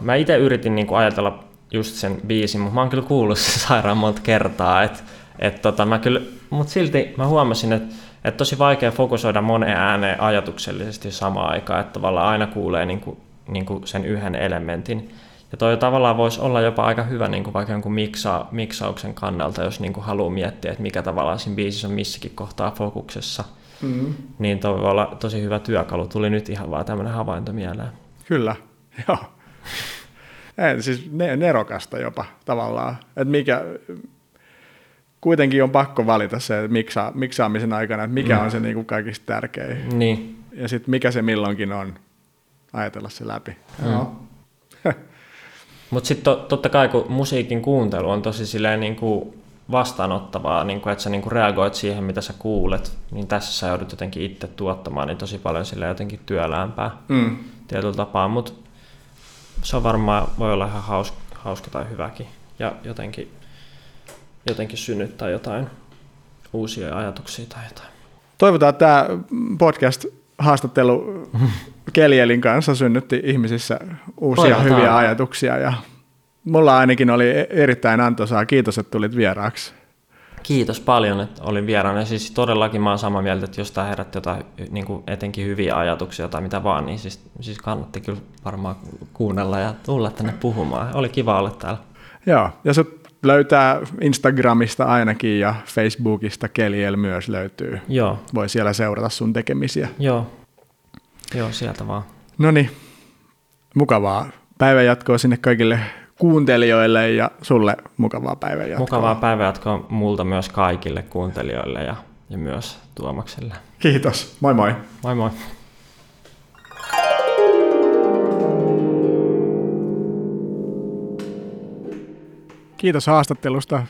mä itse yritin niin kuin ajatella just sen biisin, mutta mä oon kyllä kuullut sen sairaan monta kertaa, että et tota, mä kyllä, mutta silti mä huomasin, että et tosi vaikea fokusoida moneen ääneen ajatuksellisesti samaan aikaan, että tavallaan aina kuulee niin kuin, niin kuin sen yhden elementin. Ja toi tavallaan voisi olla jopa aika hyvä niin kuin vaikka jonkun miksa, miksauksen kannalta, jos niin kuin haluaa miettiä, että mikä tavallaan siinä biisissä on missäkin kohtaa fokuksessa. Mm. Niin toi voi olla tosi hyvä työkalu. Tuli nyt ihan vaan tämmöinen havainto mieleen. Kyllä, joo. Ei, siis ne, nerokasta jopa tavallaan. Et mikä, kuitenkin on pakko valita se miksa, miksaamisen aikana, että mikä Mm. on se niinku kaikista tärkein. Niin, Ja sitten mikä se milloinkin on. Ajatella se läpi. Mm. Joo. Mutta sitten to, totta kai kun musiikin kuuntelu on tosi silleen niin kuin vastaanottavaa, niin kuin, että sä niin kuin reagoit siihen, mitä sä kuulet, niin tässä sä joudut jotenkin itse tuottamaan niin tosi paljon sille jotenkin työläämpää Mm. tietyllä tapaa, mutta se on varmaan, voi olla ihan hauska, hauska tai hyväkin ja jotenkin, jotenkin synnyttää jotain uusia ajatuksia tai jotain. Toivotaan, että tämä podcast-haastattelu Kelielin kanssa synnytti ihmisissä uusia Toivotaan. hyviä ajatuksia. Ja mulla ainakin oli e- erittäin antoisaa. Kiitos, että tulit vieraaksi. Kiitos paljon, että olin vieraana. Ja Siis todellakin mä oon samaa mieltä, että jos tämä herätti jotain niin kuin etenkin hyviä ajatuksia tai mitä vaan, niin siis, siis kannatti kyllä varmaan kuunnella ja tulla tänne puhumaan. Oli kiva olla täällä. Joo, ja sut löytää Instagramista ainakin ja Facebookista Keliel myös löytyy. Joo, Voi siellä seurata sun tekemisiä. joo. Joo, sieltä vaan. No niin, mukavaa päivänjatkoa sinne kaikille kuuntelijoille ja sulle mukavaa päivänjatkoa. Mukavaa päivänjatkoa multa myös kaikille kuuntelijoille ja, ja myös Tuomakselle. Kiitos, moi moi. Moi moi. Kiitos haastattelusta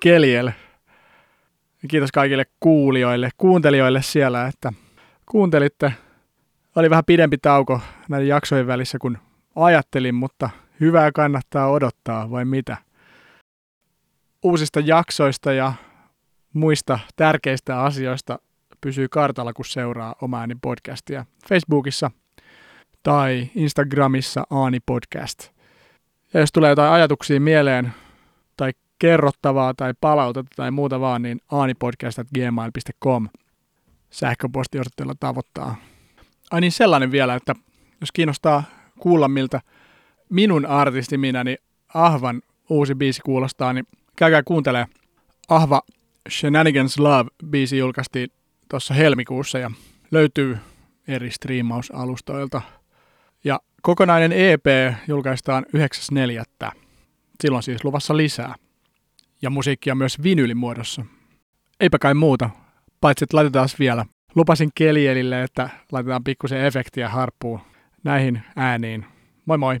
Keliel. Ja kiitos kaikille kuulijoille, kuuntelijoille siellä, että kuuntelitte. Oli vähän pidempi tauko näiden jaksojen välissä kuin ajattelin, mutta hyvää kannattaa odottaa, vai mitä? Uusista jaksoista ja muista tärkeistä asioista pysyy kartalla, kun seuraa Oma Ääni podcastia Facebookissa tai Instagramissa Aani Podcast. Ja jos tulee jotain ajatuksia mieleen kerrottavaa tai palautetta tai muuta vaan, niin aanipodcast.gmail.com sähköpostiosoitteella tavoittaa. Ai niin sellainen vielä, että jos kiinnostaa kuulla miltä minun artisti minäni Ahvan uusi biisi kuulostaa, niin käykää kuuntelee. Ahva Shenanigans Love biisi julkaistiin tuossa helmikuussa ja löytyy eri striimausalustoilta. Ja kokonainen EP julkaistaan 9.4. Silloin siis luvassa lisää. Ja musiikkia myös vinylin muodossa. Eipä kai muuta, paitsi että laitetaan vielä. Lupasin Kelielille, että laitetaan pikkusen efektiä harppuun näihin ääniin. Moi moi!